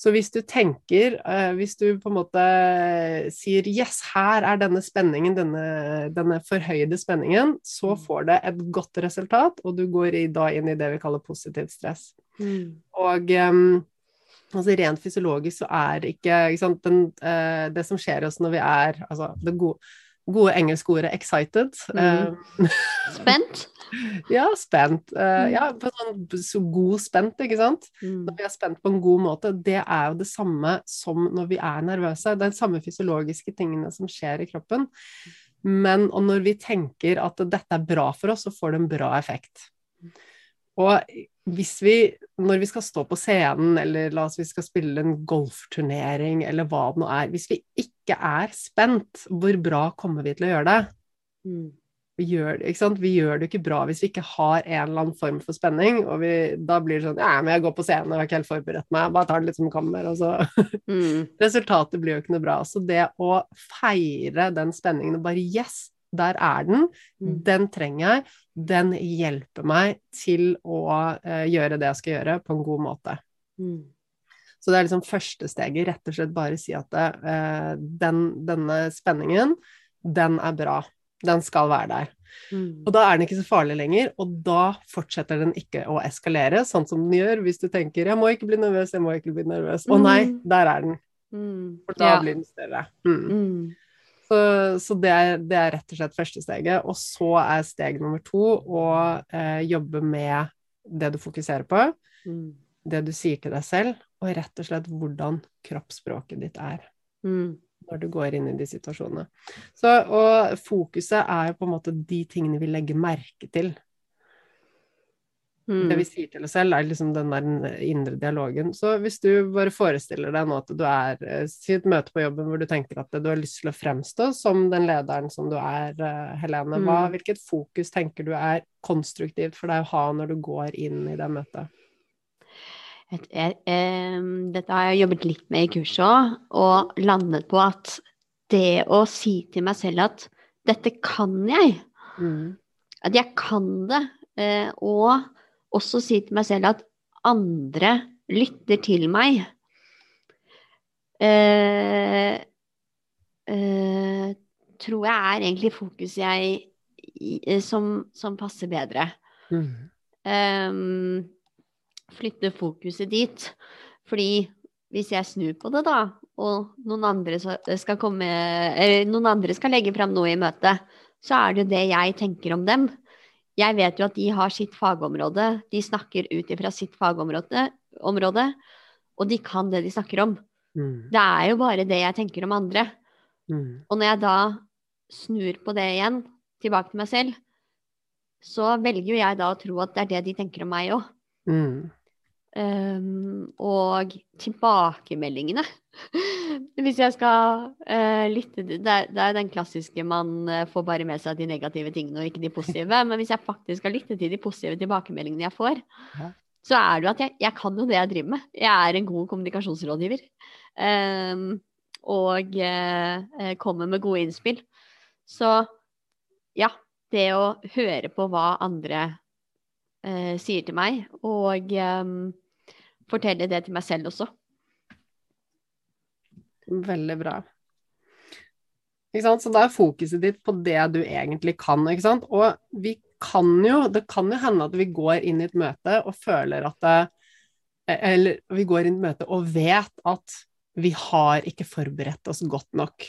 Så hvis du tenker, uh, hvis du på en måte sier 'yes, her er denne spenningen, denne, denne forhøyde spenningen', så mm. får det et godt resultat, og du går i, da inn i det vi kaller positivt stress. Mm. Og um, altså rent fysiologisk så er ikke, ikke sant, den, uh, det som skjer oss når vi er altså det gode gode engelske ordet 'excited'. Mm. Eh, spent? ja, spent. Uh, ja, på sånn så god spent, ikke sant. Mm. Når vi er spent på en god måte. Det er jo det samme som når vi er nervøse. Det er de samme fysiologiske tingene som skjer i kroppen. Men og når vi tenker at dette er bra for oss, så får det en bra effekt. Og hvis vi, når vi skal stå på scenen, eller la oss vi skal spille en golfturnering, eller hva det nå er Hvis vi ikke er spent, hvor bra kommer vi til å gjøre det? Mm. Vi, gjør, vi gjør, det ikke bra hvis vi ikke har en eller annen form for spenning. Og vi, da blir det sånn Ja, men jeg går på scenen, jeg har ikke helt forberedt meg, bare tar det litt som kommer, og så mm. Resultatet blir jo ikke noe bra. Så det å feire den spenningen og bare Yes! Der er den. Mm. Den trenger jeg. Den hjelper meg til å uh, gjøre det jeg skal gjøre, på en god måte. Mm. Så det er liksom første steget. Rett og slett bare si at uh, den, denne spenningen, den er bra. Den skal være der. Mm. Og da er den ikke så farlig lenger, og da fortsetter den ikke å eskalere, sånn som den gjør hvis du tenker 'jeg må ikke bli nervøs, jeg må ikke bli nervøs'. Å nei, mm. der er den. Mm. For da ja. blir den større. Mm. mm. Så, så det, er, det, er, rett og slett første steget. Og så er steg nummer to å eh, jobbe med det du fokuserer på, mm. det du sier til deg selv, og rett og slett hvordan kroppsspråket ditt er. Mm. når du går inn i de situasjonene. Så, og fokuset er jo på en måte de tingene vi legger merke til. Mm. Det vi sier til oss selv, er liksom den der indre dialogen. Så hvis du bare forestiller deg nå at du er i Si et møte på jobben hvor du tenker at du har lyst til å fremstå som den lederen som du er, eh, Helene. Hva, mm. hvilket fokus tenker du er konstruktivt for deg å ha når du går inn i det møtet? Et, et, dette har jeg jobbet litt med i kurset òg, og landet på at det å si til meg selv at dette kan jeg, mm. at jeg kan det, eh, og også si til meg selv at andre lytter til meg. Eh, eh, tror jeg er egentlig fokus jeg eh, som, som passer bedre. Mm. Um, flytte fokuset dit. Fordi hvis jeg snur på det, da, og noen andre skal, komme, noen andre skal legge fram noe i møtet, så er det det jeg tenker om dem. Jeg vet jo at de har sitt fagområde, de snakker ut ifra sitt fagområde, område, og de kan det de snakker om. Mm. Det er jo bare det jeg tenker om andre. Mm. Og når jeg da snur på det igjen, tilbake til meg selv, så velger jo jeg da å tro at det er det de tenker om meg òg. Mm. Um, og tilbakemeldingene. Hvis jeg skal uh, lytte det er, det er den klassiske man uh, får bare med seg de negative tingene og ikke de positive. Men hvis jeg faktisk skal lytte til de positive tilbakemeldingene jeg får, ja. så er det jo at jeg, jeg, kan jo det jeg driver med. Jeg er en god kommunikasjonsrådgiver. Um, og uh, kommer med gode innspill. Så ja, det å høre på hva andre sier til meg, og eh, fortelle det til meg selv også. Veldig bra. Så da er fokuset ditt på det du egentlig kan. Og vi kan jo, det kan jo hende at vi går inn i et møte og føler at det, Eller vi går inn i et møte og vet at vi har ikke forberedt oss godt nok.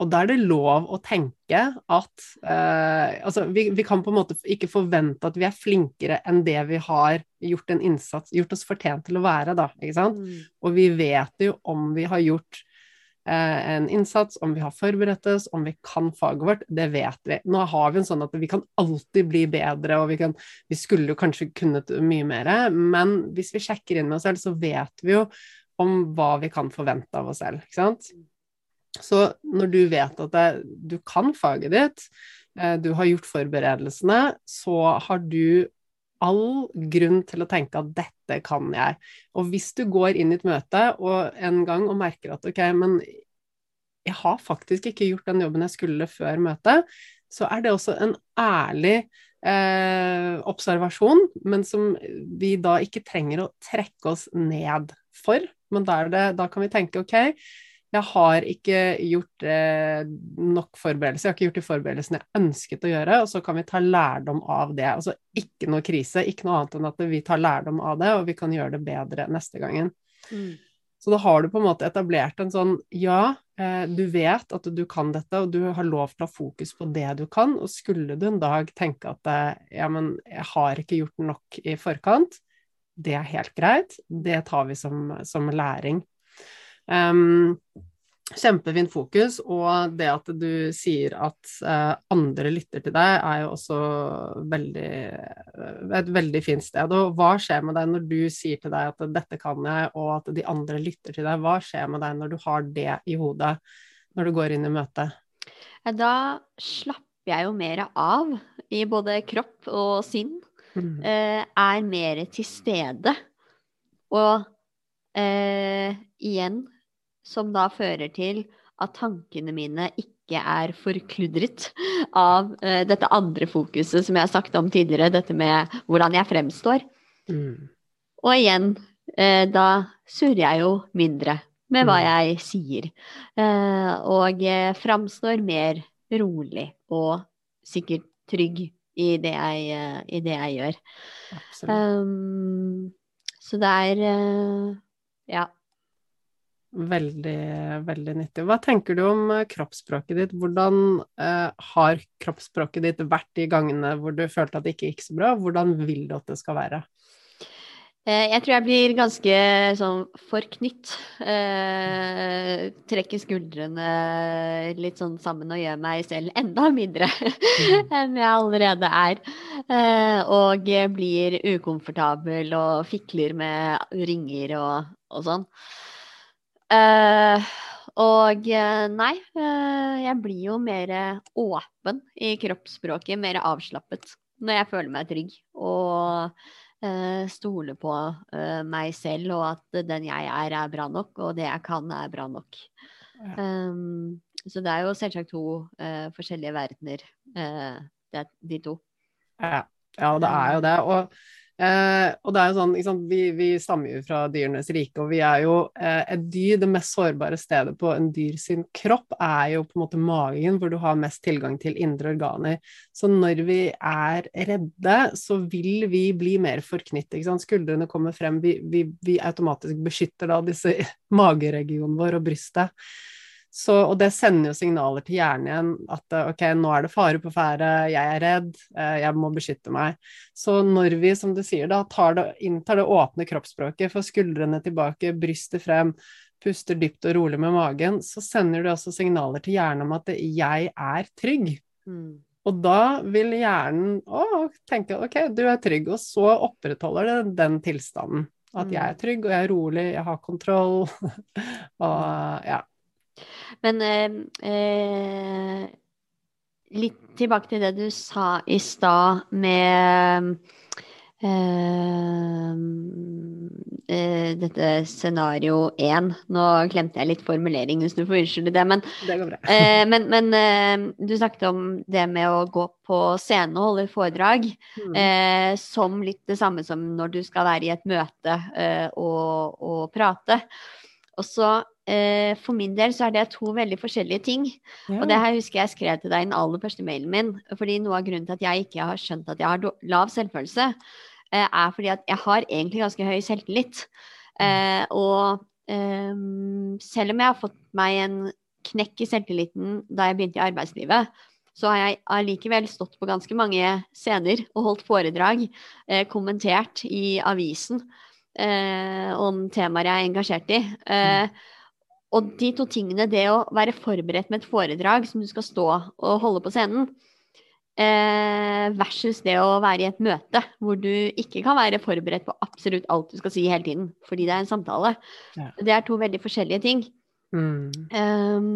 Og da er det lov å tenke at eh, Altså, vi, vi, kan på en måte ikke forvente at vi er flinkere enn det vi har gjort en innsats, gjort oss fortjent til å være, da. Ikke sant? Mm. Og vi vet jo om vi har gjort eh, en innsats, om vi har forberedt oss, om vi kan faget vårt, det vet vi. Nå har vi en sånn at vi kan alltid bli bedre, og vi, kan, vi skulle jo kanskje kunnet mye mer, men hvis vi sjekker inn med oss selv, så vet vi jo om hva vi kan forvente av oss selv, ikke sant? Så når du vet at det, du kan faget ditt, eh, du har gjort forberedelsene, så har du all grunn til å tenke at dette kan jeg. Og hvis du går inn i et møte og en gang og merker at ok, men jeg har faktisk ikke gjort den jobben jeg skulle før møtet, så er det også en ærlig eh, observasjon, men som vi da ikke trenger å trekke oss ned for. Men da, det, da kan vi tenke ok, jeg har ikke gjort eh, nok forberedelser, jeg har ikke gjort de forberedelsene jeg ønsket å gjøre, og så kan vi ta lærdom av det. Altså ikke noe krise, ikke noe annet enn at vi tar lærdom av det, og vi kan gjøre det bedre neste gangen. Mm. Så da har du på en måte etablert en sånn ja, eh, du vet at du kan dette, og du har lov til å ha fokus på det du kan, og skulle du en dag tenke at eh, ja, men jeg har ikke gjort nok i forkant, det er helt greit, det tar vi som, som læring. Um, Kjempefint fokus, og det at du sier at uh, andre lytter til deg, er jo også veldig, et veldig fint sted. Og hva skjer med deg når du sier til deg at 'dette kan jeg', og at de andre lytter til deg? Hva skjer med deg når du har det i hodet når du går inn i møtet? Da slapper jeg jo mer av i både kropp og sinn. Mm. Uh, er mer til stede. Og uh, igjen som da fører til at tankene mine ikke er forkludret av uh, dette andre fokuset som jeg har sagt om tidligere, dette med hvordan jeg fremstår. Mm. Og igjen, uh, da surrer jeg jo mindre med hva mm. jeg sier. Uh, og framstår mer rolig og sikkert trygg i det jeg, i det jeg gjør. Um, så det er Ja Veldig, veldig nyttig. Hva tenker du om eh, kroppsspråket ditt? Hvordan eh, har kroppsspråket ditt vært de gangene hvor du følte at det ikke gikk så bra? Hvordan vil du at det skal være? Eh, jeg tror jeg blir ganske sånn forknytt. Eh, trekker skuldrene litt sånn sammen og gjør meg selv enda mindre mm. enn jeg allerede er. Eh, og blir ukomfortabel og fikler med ringer og, og sånn. Eh, og eh, nei, eh, jeg blir jo mer åpen i kroppsspråket, mer avslappet når jeg føler meg trygg. Og uh, stole på uh, meg selv, og at den jeg er, er bra nok, og det jeg kan, er bra nok. Ja. Um, så det er jo selvsagt to uh, forskjellige verdener, det, de to. Ja. ja, det er jo det. Og Eh, og det er jo sånn, sant, vi, vi, stammer jo fra dyrenes rike, og vi er jo eh, et dyr Det mest sårbare stedet på en dyr sin kropp er jo på en måte magen, hvor du har mest tilgang til indre organer. Så når vi er redde, så vil vi bli mer sant? Skuldrene kommer frem, vi, vi, vi automatisk beskytter da disse mageregionen vår og brystet. Så, og det sender jo signaler til hjernen igjen at eh, ok, nå er det fare på ferde, jeg er redd, eh, jeg må beskytte meg. Så når vi, som du sier, da det, inntar det åpne kroppsspråket, får skuldrene tilbake, brystet frem, puster dypt og rolig med magen, så sender du også signaler til hjernen om at jeg er trygg. Mm. Og da vil hjernen å, tenke ok, du er trygg, og så opprettholder det den tilstanden. At jeg er mm. trygg, og jeg er rolig, jeg har kontroll. og ja. Men eh, eh, litt tilbake til det du sa i stad med eh, eh dette scenario én. Nå klemte jeg litt formulering, hvis du får unnskylde det. Men, det går bra. Eh, men, men eh, du snakket om det med å gå på scenen og holde foredrag mm. som litt det samme som når du skal være i et møte og, og prate. Og så eh, for min del så er det to veldig forskjellige ting. Ja. Og det her husker jeg skrev til deg i den aller første mailen min. Fordi noe av grunnen til at jeg ikke har skjønt at jeg har lav selvfølelse, eh, er fordi at jeg har egentlig ganske høy selvtillit. Eh, og ehm, selv om jeg har fått meg en knekk i selvtilliten da jeg begynte i arbeidslivet, så har jeg allikevel stått på ganske mange scener og holdt foredrag, eh, kommentert i avisen eh, om temaer jeg er engasjert i. Eh, og de to tingene, det å være forberedt med et foredrag som du skal stå og holde på scenen, eh, versus det å være i et møte hvor du ikke kan være forberedt på absolutt alt du skal si hele tiden, fordi det er en samtale. Ja. Det er to veldig forskjellige ting. Mm. Um,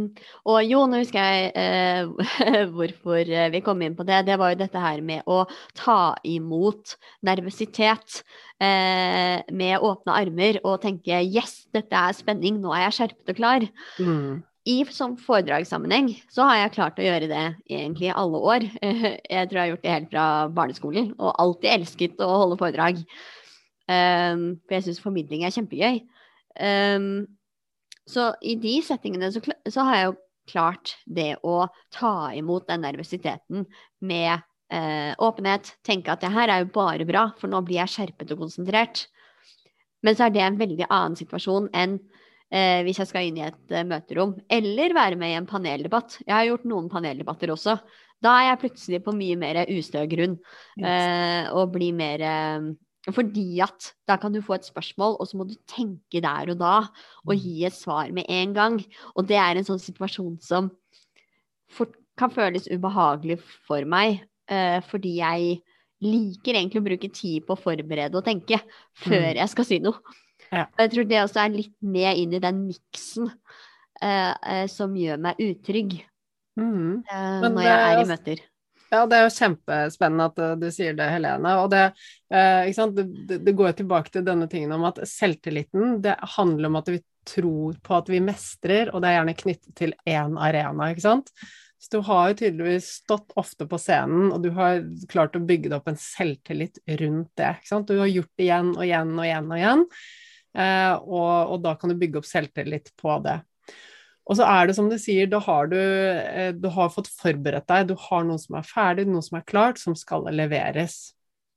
og jo, nå husker jeg uh, hvorfor vi kom inn på det. Det var jo dette her med å ta imot nervøsitet uh, med åpne armer og tenke 'yes, dette er spenning, nå er jeg skjerpet og klar'. Mm. I som foredragssammenheng så har jeg klart å gjøre det egentlig i alle år. Jeg tror jeg har gjort det helt fra barneskolen, og alltid elsket å holde foredrag. Um, for jeg syns formidling er kjempegøy. Um, så i de settingene så, så, har jeg jo klart det å ta imot den nervøsiteten med eh, åpenhet. Tenke at det her er jo bare bra, for nå blir jeg skjerpet og konsentrert. Men så er det en veldig annen situasjon enn eh, hvis jeg skal inn i et eh, møterom. Eller være med i en paneldebatt. Jeg har gjort noen paneldebatter også. Da er jeg plutselig på mye mer ustø grunn. Eh, og blir mer eh, fordi at da kan du få et spørsmål, og så må du tenke der og da og mm. gi et svar med en gang. Og det er en sånn situasjon som fort kan føles ubehagelig for meg, eh, fordi jeg liker egentlig å bruke tid på å forberede og tenke før mm. jeg skal si noe. Ja. Jeg tror det også er litt med inn i den miksen eh, eh, som gjør meg utrygg mm. Eh, når jeg er i møter. Ja, det er jo kjempespennende at eh, du sier det, Helene. Og det, eh, det, det går tilbake til denne tingen om at selvtilliten, det handler om at vi tror på at vi mestrer, og det er gjerne knyttet til én arena, ikke sant. Så du har jo tydeligvis stått ofte på scenen, og du har klart å bygge opp en selvtillit rundt det. ikke sant? Du har gjort det igjen og igjen og igjen og igjen, eh, og, og da kan du bygge opp selvtillit på det. Og så er det som du sier, da har du, eh, du har fått forberedt deg, du har noe som er ferdig, noe som er klart, som skal leveres.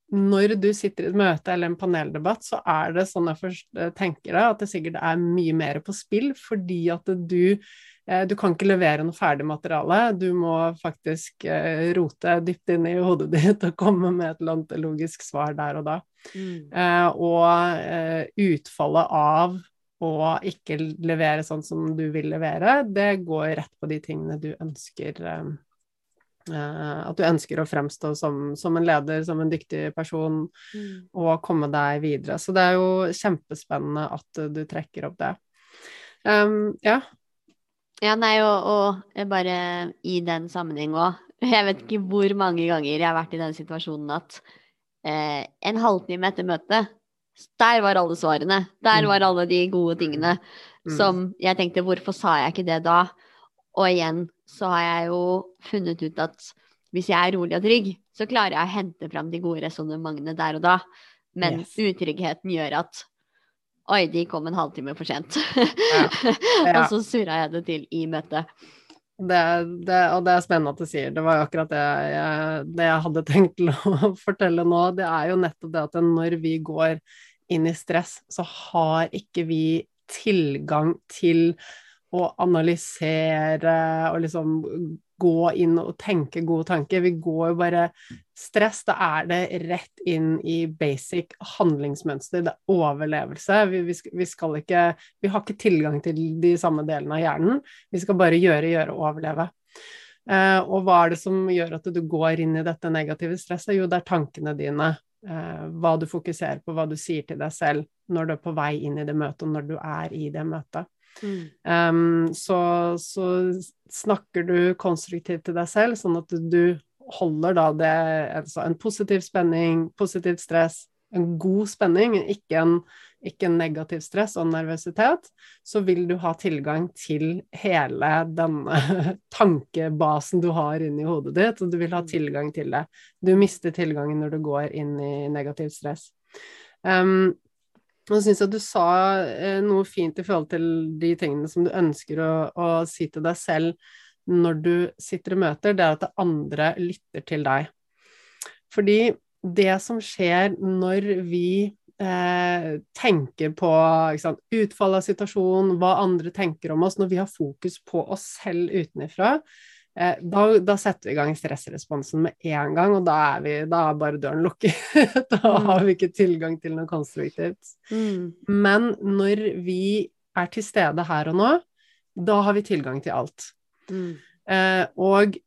når du sitter i et møte eller en paneldebatt, så er det sånn jeg først eh, tenker det, at det sikkert er mye mer på spill, fordi at du eh, du kan ikke levere noe ferdig materiale, du må faktisk rote dypt inn i hodet ditt og komme med et eller annet logisk svar der og da. Mm. og utfallet av å ikke levere sånn som du vil levere, det går rett på de tingene du ønsker Eh, at du ønsker å fremstå som, som, en leder, som en dyktig person, mm. og komme deg videre. Så det er jo kjempespennende at du trekker opp det. Um, ja. Ja, nei, og, og bare i den sammenheng òg. Jeg vet ikke hvor mange ganger jeg har vært i den situasjonen at eh, en halvtime etter møtet, der var alle svarene. Der mm. var alle de gode tingene mm. som jeg tenkte Hvorfor sa jeg ikke det da? Og igjen så har jeg jo funnet ut at hvis jeg er rolig og trygg, så klarer jeg å hente fram de gode resonnementene der og da. Men yes. utryggheten gjør at Oi, de kom en halvtime for sent. Ja. Ja. og så surra jeg det til i møtet. Det, det, og det er spennende at du sier. Det var jo akkurat det jeg, det jeg hadde tenkt til å fortelle nå. Det er jo nettopp det at når vi går inn i stress, så har ikke vi tilgang til å analysere og liksom gå inn og tenke gode tanker. Vi går jo bare Stress, da er det rett inn i basic handlingsmønster. Det er overlevelse. Vi, vi, vi, skal ikke Vi har ikke tilgang til de samme delene av hjernen. Vi skal bare gjøre, gjøre, overleve. Eh, og hva er det som gjør at du går inn i dette negative stresset? Jo, det er tankene dine. Eh, hva du fokuserer på, hva du sier til deg selv når du er på vei inn i det møtet, og når du er i det møtet. Mm. Um, så, så, snakker du konstruktivt til deg selv, sånn at du holder da det altså en positiv spenning, positivt stress, en god spenning, ikke en, ikke negativ stress og nervøsitet, så vil du ha tilgang til hele denne tankebasen du har inni hodet ditt, og du vil ha mm. tilgang til det. Du mister tilgangen når du går inn i negativ stress. Um, jeg syns at du sa eh, noe fint i forhold til de tingene som du ønsker å, å, si til deg selv når du sitter i møter, det er at andre lytter til deg. Fordi det som skjer når vi eh, tenker på sant, utfall av situasjonen, hva andre tenker om oss, når vi har fokus på oss selv utenfra, Eh, da, da, setter vi i gang stressresponsen med en gang, og da er, vi, da er bare døren lukket. da mm. har vi ikke tilgang til noe konstruktivt. Mm. Men når vi er til stede her og nå, da har vi tilgang til alt. Mm. Eh, og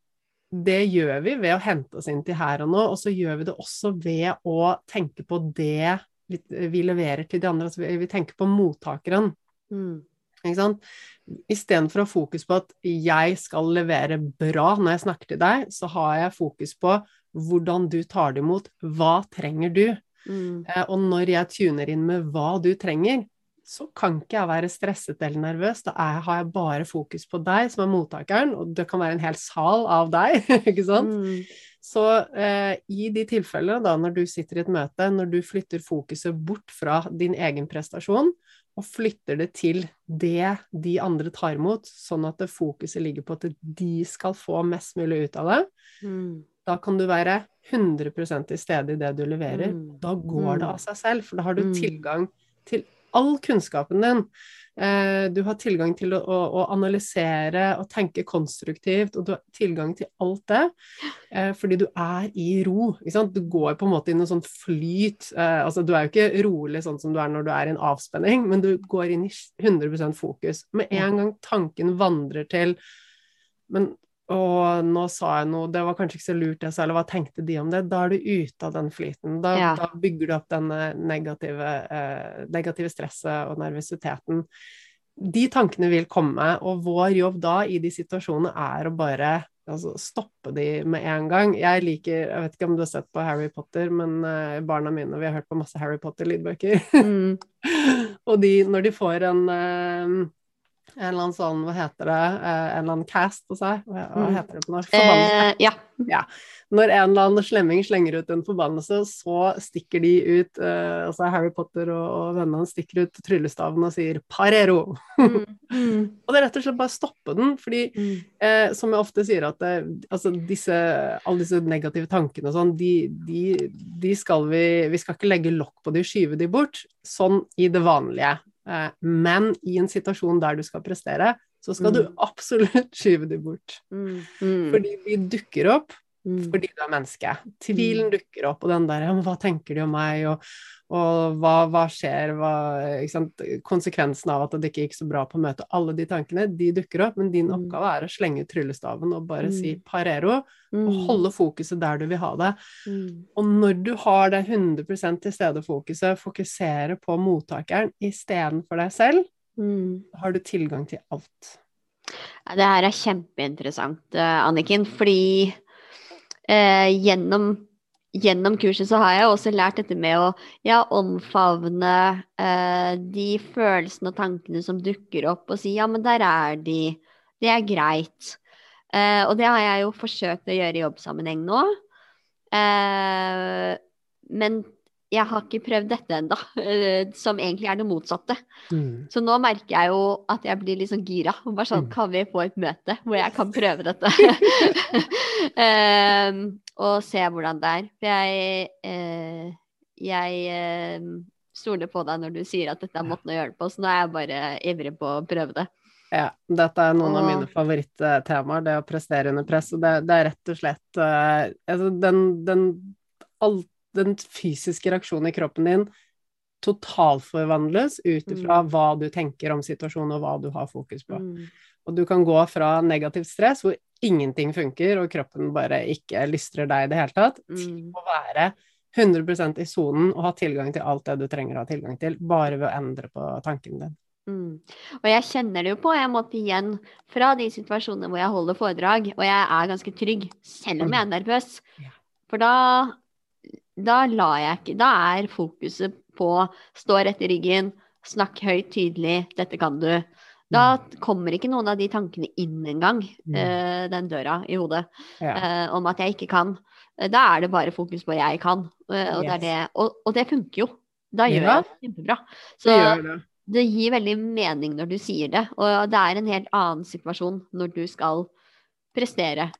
det gjør vi ved å hente oss inn til her og nå, og så gjør vi det også ved å tenke på det vi leverer til de andre. Altså vi tenker på mottakeren. Mm. Ikke sant? Istedenfor å ha fokus på at jeg skal levere bra når jeg snakker til deg, så har jeg fokus på hvordan du tar det imot. Hva trenger du? Mm. Eh, og når jeg tuner inn med hva du trenger, så kan ikke jeg være stresset eller nervøs. Da er, har jeg bare fokus på deg som er mottakeren, og det kan være en hel sal av deg, ikke sant? Mm. Så eh, i de tilfellene, da, når du sitter i et møte, når du flytter fokuset bort fra din egen prestasjon, og flytter det til det de andre tar imot, sånn at fokuset ligger på at de skal få mest mulig ut av det. Mm. Da kan du være 100% til stede i det du leverer. Mm. Da går det av seg selv, for da har du mm. tilgang til all kunnskapen din. Eh, du har tilgang til å, å, analysere og tenke konstruktivt, og du har tilgang til alt det eh, fordi du er i ro. Du går på en måte i noe sånt flyt. Eh, altså, du er jo ikke rolig sånn som du er når du er i en avspenning, men du går inn i 100 fokus. Med en gang tanken vandrer til Men og nå sa jeg noe, det var kanskje ikke så lurt, jeg sa, eller hva tenkte de om det? Da er du ute av den flyten. Da, ja. da bygger du opp den negative, eh, negative, stresset og nervøsiteten. De tankene vil komme, og vår jobb da i de situasjonene er å bare altså, stoppe de med en gang. Jeg liker Jeg vet ikke om du har sett på Harry Potter, men eh, barna mine vi har hørt på masse Harry Potter-lydbøker. Mm. og de, når de får en uh, en eller annen sånn, hva heter det, eh, en eller annen cast på seg. Hva, hva heter det på norsk? Eh, ja. Ja. Når en eller annen slemming slenger ut en forbannelse, så stikker de ut eh, Altså Harry Potter og, og vennene hans stikker ut tryllestaven og sier 'parero'. Mm. Mm. Og det er rett og slett bare å stoppe den, fordi Mm. eh, som jeg ofte sier, at det, altså disse, alle disse negative tankene og sånn, de, de, de skal vi Vi skal ikke legge lokk på de skyve de bort, sånn i det vanlige. Eh, men i en situasjon der du skal prestere, så skal du Mm. absolutt skyve det bort. Mm. Mm. Fordi vi dukker opp. Fordi du er menneske. Tvilen dukker opp, og den der ja, men hva tenker de om meg, og, og hva, hva skjer, hva, ikke sant? Konsekvensen av at det ikke gikk så bra på møtet. Alle de tankene, de dukker opp, men din Mm. oppgave er å slenge ut tryllestaven og bare Mm. si parero, og Mm. holde fokuset der du vil ha det. Mm. Og når du har det 100% til stede-fokuset, fokusere på mottakeren istedenfor deg selv, Mm. har du tilgang til alt. Det her er kjempeinteressant, eh, Anniken, fordi eh, gjennom, gjennom kurset så har jeg også lært dette med å ja, omfavne eh, de følelsene og tankene som dukker opp, og si ja, men der er de, det er greit. Eh, og det har jeg jo forsøkt å gjøre i jobbsammenheng nå. Eh, men jeg har ikke prøvd dette ennå, som egentlig er det motsatte. Mm. Så nå merker jeg jo at jeg blir litt sånn gira. og Bare sånn, Mm. kan vi få et møte hvor jeg kan prøve dette? um, og se hvordan det er. For jeg, uh, jeg uh, stoler på deg når du sier at dette er måten å gjøre det på, så nå er jeg bare ivrig på å prøve det. Ja, dette er noen av mine favorittemaer, det å prestere under press. Og det, det er rett og slett uh, altså den, den, all, den fysiske reaksjonen i kroppen din totalforvandles ut ifra hva du tenker om situasjonen, og hva du har fokus på. Mm. Og du kan gå fra negativt stress, hvor ingenting funker, og kroppen bare ikke lystrer deg i det hele tatt, til Mm. å være 100 i sonen og ha tilgang til alt det du trenger å ha tilgang til, bare ved å endre på tanken din. Mm. Og jeg kjenner det jo på en måte igjen fra de situasjonene hvor jeg holder foredrag, og jeg er ganske trygg, selv om jeg er nervøs. For da, da lar jeg ikke Da er fokuset på stå rett i ryggen, snakk høyt, tydelig, dette kan du. Da kommer ikke noen av de tankene inn engang, Mm. eh, den døra i hodet, Ja. eh, om at jeg ikke kan. Eh, Da er det bare fokus på 'jeg kan', uh, og, det, er Yes. det, og, og det funker jo. Da gjør Ja. jeg det kjempebra. Så Det det. det gir veldig mening når du sier det, og det er en helt annen situasjon når du skal prestere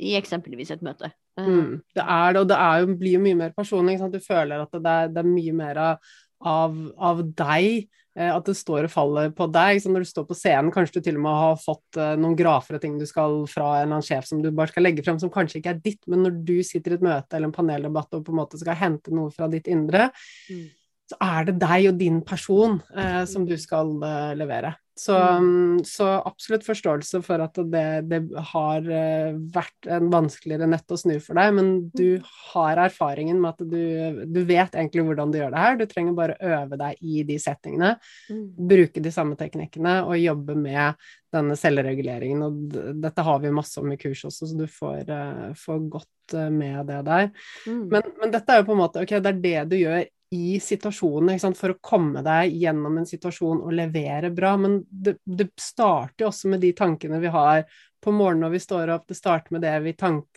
i eksempelvis et møte. Eh, Mm, det er det, og det er jo, blir jo mye mer personlig. Du føler at det er, det er mye mer av, av, deg. eh, At det står og faller på deg. Når du står på scenen, kanskje du til og med har fått eh, noen grafer og ting du skal fra en eller annen sjef som du bare skal legge frem, som kanskje ikke er ditt, men når du sitter i et møte eller en paneldebatt og på en måte skal hente noe fra ditt indre, Mm. Så er det deg og din person eh, som du skal eh, levere. Så, Mm. mm, så absolutt forståelse for at det, det har eh, vært en vanskeligere nett å snu for deg, men du har erfaringen med at du, du vet egentlig hvordan du gjør det her. Du trenger bare øve deg i de settingene, Mm. bruke de samme teknikkene og jobbe med denne selvreguleringen. Og dette har vi masse om i kurs også, så du får, eh, får godt eh, med det der. Mm. Men, men dette er jo på en måte Ok, det er det du gjør i situasjonen for å komme deg gjennom en situasjon og levere bra. Men det, det starter jo også med de tankene vi har på morgenen når vi står opp. Det starter med det vi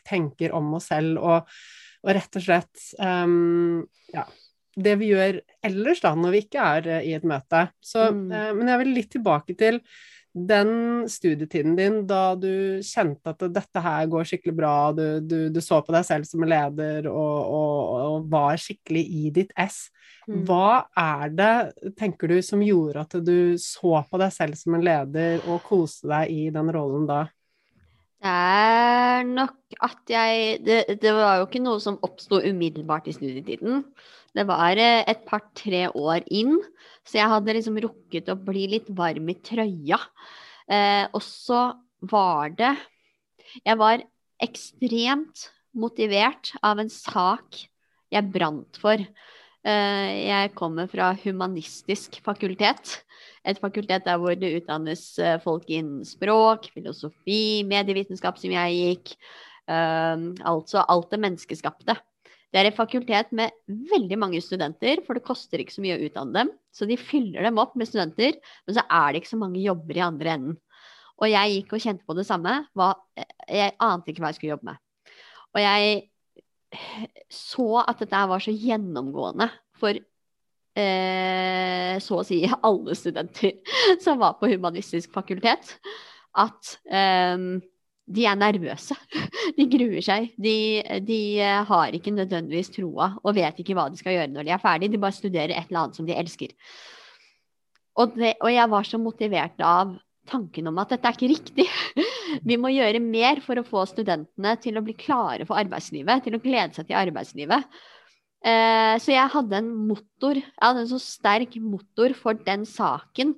tenker om oss selv, og, og rett og slett um, Ja. Det vi gjør ellers, da, når vi ikke er eh, i et møte. Så, Mm. uh, men jeg vil litt tilbake til den studietiden din da du kjente at dette her går skikkelig bra, du, du, du så på deg selv som leder og, og, og var skikkelig i ditt ess. Mm. Hva er det, tenker du, som gjorde at du så på deg selv som en leder og koste deg i den rollen da? Det er nok at jeg det, det var jo ikke noe som oppsto umiddelbart i studietiden. Det var eh, et par-tre år inn, så jeg hadde liksom rukket å bli litt varm i trøya. Eh, og så var det Jeg var ekstremt motivert av en sak jeg brant for. Eh, jeg kommer fra humanistisk fakultet. Et fakultet der hvor det utdannes eh, folk innen språk, filosofi, medievitenskap, som jeg gikk. Eh, altså alt det menneskeskapte. Det er et fakultet med veldig mange studenter, for det koster ikke så mye å utdanne dem. Så de fyller dem opp med studenter, men så er det ikke så mange jobber i andre enden. Og jeg gikk og kjente på det samme. Hva, jeg ante ikke hva jeg skulle jobbe med. Og jeg så at dette var så gjennomgående for eh, så å si alle studenter som var på humanistisk fakultet, at eh, de er nervøse. De gruer seg. De, de, har ikke nødvendigvis troa og vet ikke hva de skal gjøre når de er ferdig. De bare studerer et eller annet som de elsker. Og, det, og jeg var så motivert av tanken om at dette er ikke riktig. Vi må gjøre mer for å få studentene til å bli klare for arbeidslivet, til å glede seg til arbeidslivet. Eh, så jeg hadde en motor, jeg hadde en så sterk motor for den saken.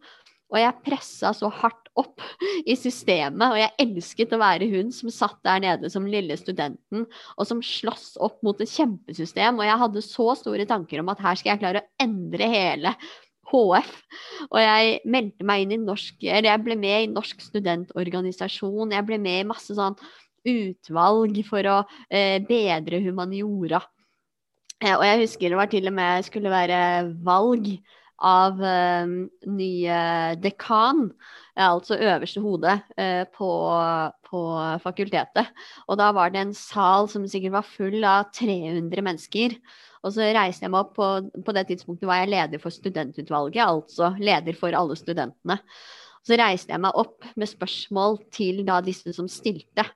Og jeg pressa så hardt opp i systemet, og jeg elsket å være hun som satt der nede som lille studenten, og som sloss opp mot et kjempesystem. Og jeg hadde så store tanker om at her skal jeg klare å endre hele HF. Og jeg meldte meg inn i norsk Eller jeg ble med i Norsk studentorganisasjon. Jeg ble med i masse sånn utvalg for å eh, bedre humaniora. Eh, og jeg husker det var til og med skulle være valg av eh, nye dekan, altså øverste hode eh, på, på, fakultetet. Og da var det en sal som sikkert var full av 300 mennesker. Og så reiste jeg meg opp og på det tidspunktet var jeg leder for studentutvalget, altså leder for alle studentene. Så reiste jeg meg opp med spørsmål til da disse som stilte.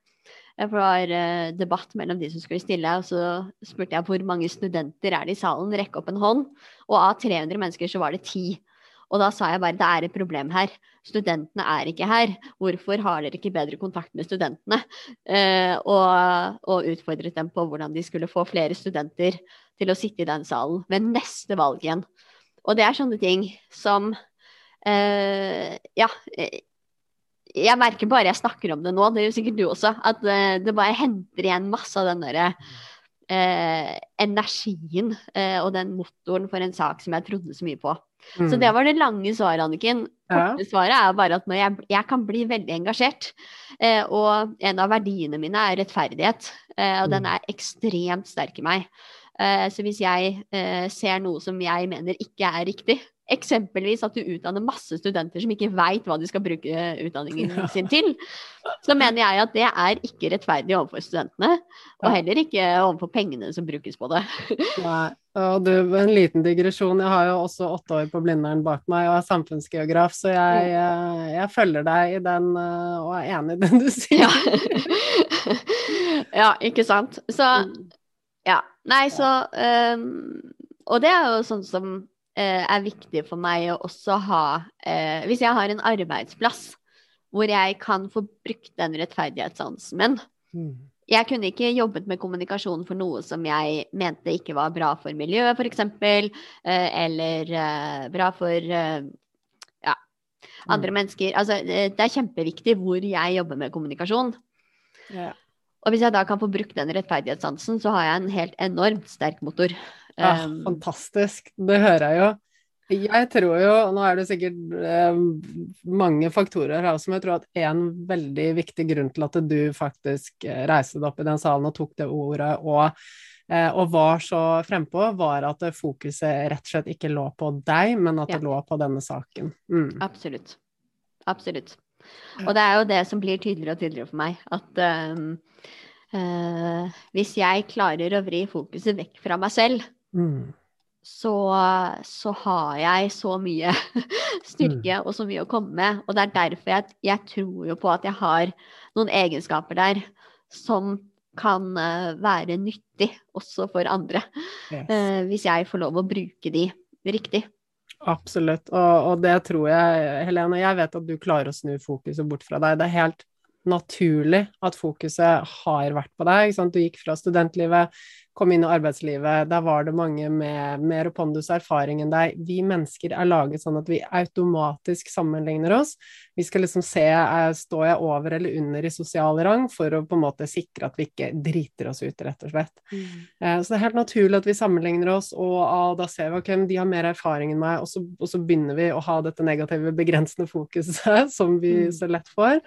For det var uh, debatt mellom de som skulle stille, og så spurte jeg hvor mange studenter er det i salen, rekke opp en hånd. Og av 300 mennesker så var det ti. Og da sa jeg bare det er et problem her. Studentene er ikke her. Hvorfor har dere ikke bedre kontakt med studentene? Eh, og, og, utfordret dem på hvordan de skulle få flere studenter til å sitte i den salen ved neste valg igjen. Og det er sånne ting som eh, Ja. Jeg merker bare jeg snakker om det nå, det er jo sikkert du også, at uh, det bare henter igjen masse av den derre eh, energien eh, og den motoren for en sak som jeg trodde så mye på. Mm. Så det var det lange svaret, Anniken. Korte ja. svaret er bare at jeg, jeg, kan bli veldig engasjert. Eh, og en av verdiene mine er rettferdighet, eh, og mm. den er ekstremt sterk i meg. Eh, så hvis jeg eh, ser noe som jeg mener ikke er riktig, Eksempelvis at du utdanner masse studenter som ikke veit hva de skal bruke utdanningen sin til. Så mener jeg at det er ikke rettferdig overfor studentene, og heller ikke overfor pengene som brukes på det. Nei. Og du, en liten digresjon. Jeg har jo også åtte år på Blindern bak meg og er samfunnsgeograf, så jeg, eh, jeg følger deg i den eh, og er enig i den du sier. Ja, ja ikke sant. Så mm. ja. Nei, så um, Og det er jo sånn som er viktig for meg å også ha eh, Hvis jeg har en arbeidsplass hvor jeg kan få brukt den rettferdighetssansen min mm. Jeg kunne ikke jobbet med kommunikasjon for noe som jeg mente ikke var bra for miljøet, f.eks., eh, eller eh, bra for eh, ja, andre mm. mennesker. Altså, det er kjempeviktig hvor jeg jobber med kommunikasjon. Ja. Og hvis jeg da kan få brukt den rettferdighetssansen, så har jeg en helt enormt sterk motor. Ja, um, fantastisk. Det hører jeg jo. Jeg tror jo, nå er det sikkert eh, mange faktorer her som jeg tror at en veldig viktig grunn til at du faktisk eh, reiste deg opp i den salen og tok det ordet og, eh, og var så frempå, var at fokuset rett og slett ikke lå på deg, men at ja. det lå på denne saken. Mm. Absolutt. Absolutt. Og det er jo det som blir tydeligere og tydeligere for meg, at eh, hvis jeg klarer å vri fokuset vekk fra meg selv, Mm. Så, så, har jeg så mye styrke mm. og så mye å komme med. Og det er derfor jeg, jeg, tror jo på at jeg har noen egenskaper der som kan uh, være nyttig også for andre. Yes. Uh, hvis jeg får lov å bruke de riktig. Absolutt, og, og, det tror jeg, Helene, jeg vet at du klarer å snu fokuset bort fra deg. Det er helt naturlig at fokuset har vært på deg. Du gikk fra studentlivet kom inn i arbeidslivet, der var det mange med mer pondus og erfaring enn deg. Vi mennesker er laget sånn at vi automatisk sammenligner oss. Vi skal liksom se eh, står jeg over eller under i sosial rang, for å på en måte sikre at vi ikke driter oss ut, rett og slett. Mm. Eh, så det er helt naturlig at vi sammenligner oss, og ah, da ser vi ok, de har mer erfaring enn meg, og så, og så begynner vi å ha dette negative, begrensende fokuset som vi mm. så lett får.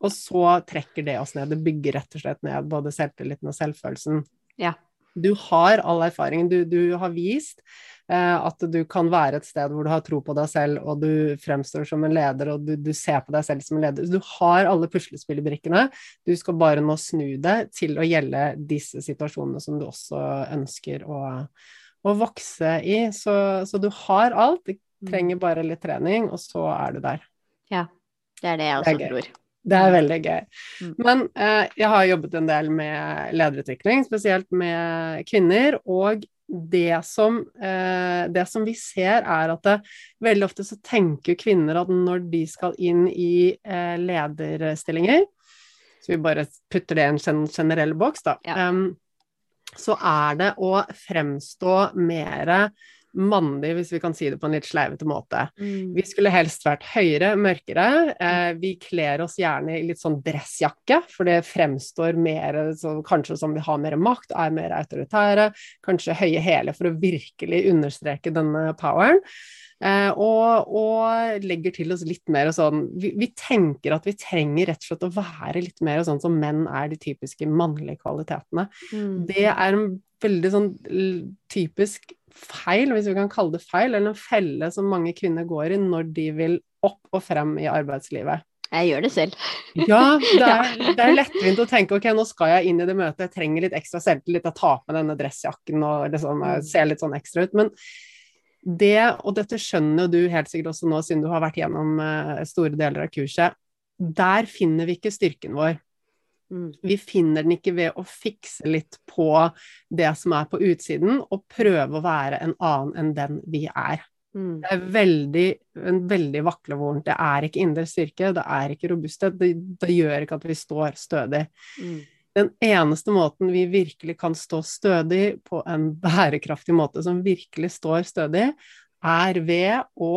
Og så trekker det oss ned. Det bygger rett og slett ned både selvtilliten og selvfølelsen. Ja. Du har all erfaringen. Du, du har vist eh, at du kan være et sted hvor du har tro på deg selv, og du fremstår som en leder, og du, du ser på deg selv som en leder. Du har alle puslespillbrikkene. Du skal bare nå snu det til å gjelde disse situasjonene som du også ønsker å, å vokse i. Så, så, du har alt. Du mm. trenger bare litt trening, og så er du der. Ja. Det er det jeg også tror. Det er veldig gøy. Mm. Men eh, jeg har jobbet en del med lederutvikling, spesielt med kvinner. Og det som, eh, det som vi ser, er at det, veldig ofte så tenker kvinner at når de skal inn i eh, lederstillinger Så vi bare putter det i en generell boks, da. Ja. Um, så er det å fremstå mer mandig, hvis vi kan si det på en litt sleivete måte. Mm. Vi skulle helst vært høyere, mørkere. Eh, vi kler oss gjerne i litt sånn dressjakke, for det fremstår mer så, kanskje som vi har mer makt, er mer autoritære. Kanskje høye hæler for å virkelig understreke denne poweren. Eh, og, og, legger til oss litt mer sånn vi, vi, tenker at vi trenger rett og slett å være litt mer sånn som menn er de typiske mannlige kvalitetene. Mm. Det er en veldig sånn typisk feil, hvis vi kan kalle det feil, eller en felle som mange kvinner går i når de vil opp og frem i arbeidslivet. Jeg gjør det selv. ja, det er, det er, lettvint å tenke ok, nå skal jeg inn i det møtet, jeg trenger litt ekstra selvtillit, jeg tar på denne dressjakken og liksom, mm. ser litt sånn ekstra ut. Men det, og dette skjønner jo du helt sikkert også nå, siden du har vært gjennom uh, store deler av kurset, der finner vi ikke styrken vår. Mm. Vi finner den ikke ved å fikse litt på det som er på utsiden, og prøve å være en annen enn den vi er. Mm. Det er veldig, en veldig vaklevorent. Det er ikke indre styrke, det er ikke robusthet. Det, det gjør ikke at vi står stødig. Mm. Den eneste måten vi virkelig kan stå stødig på en bærekraftig måte, som virkelig står stødig, er ved å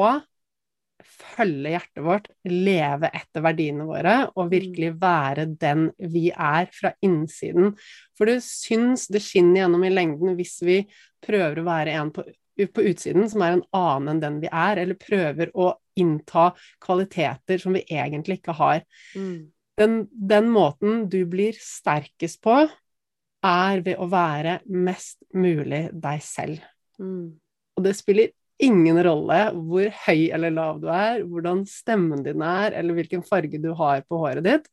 følge hjertet vårt, leve etter verdiene våre og virkelig mm. være den vi er fra innsiden. For det syns, det skinner gjennom i lengden hvis vi prøver å være en på, på utsiden som er en annen enn den vi er, eller prøver å innta kvaliteter som vi egentlig ikke har. Mm. Den, den måten du blir sterkest på, er ved å være mest mulig deg selv. Mm. Og det spiller ingen rolle hvor høy eller lav du er, hvordan stemmen din er, eller hvilken farge du har på håret ditt.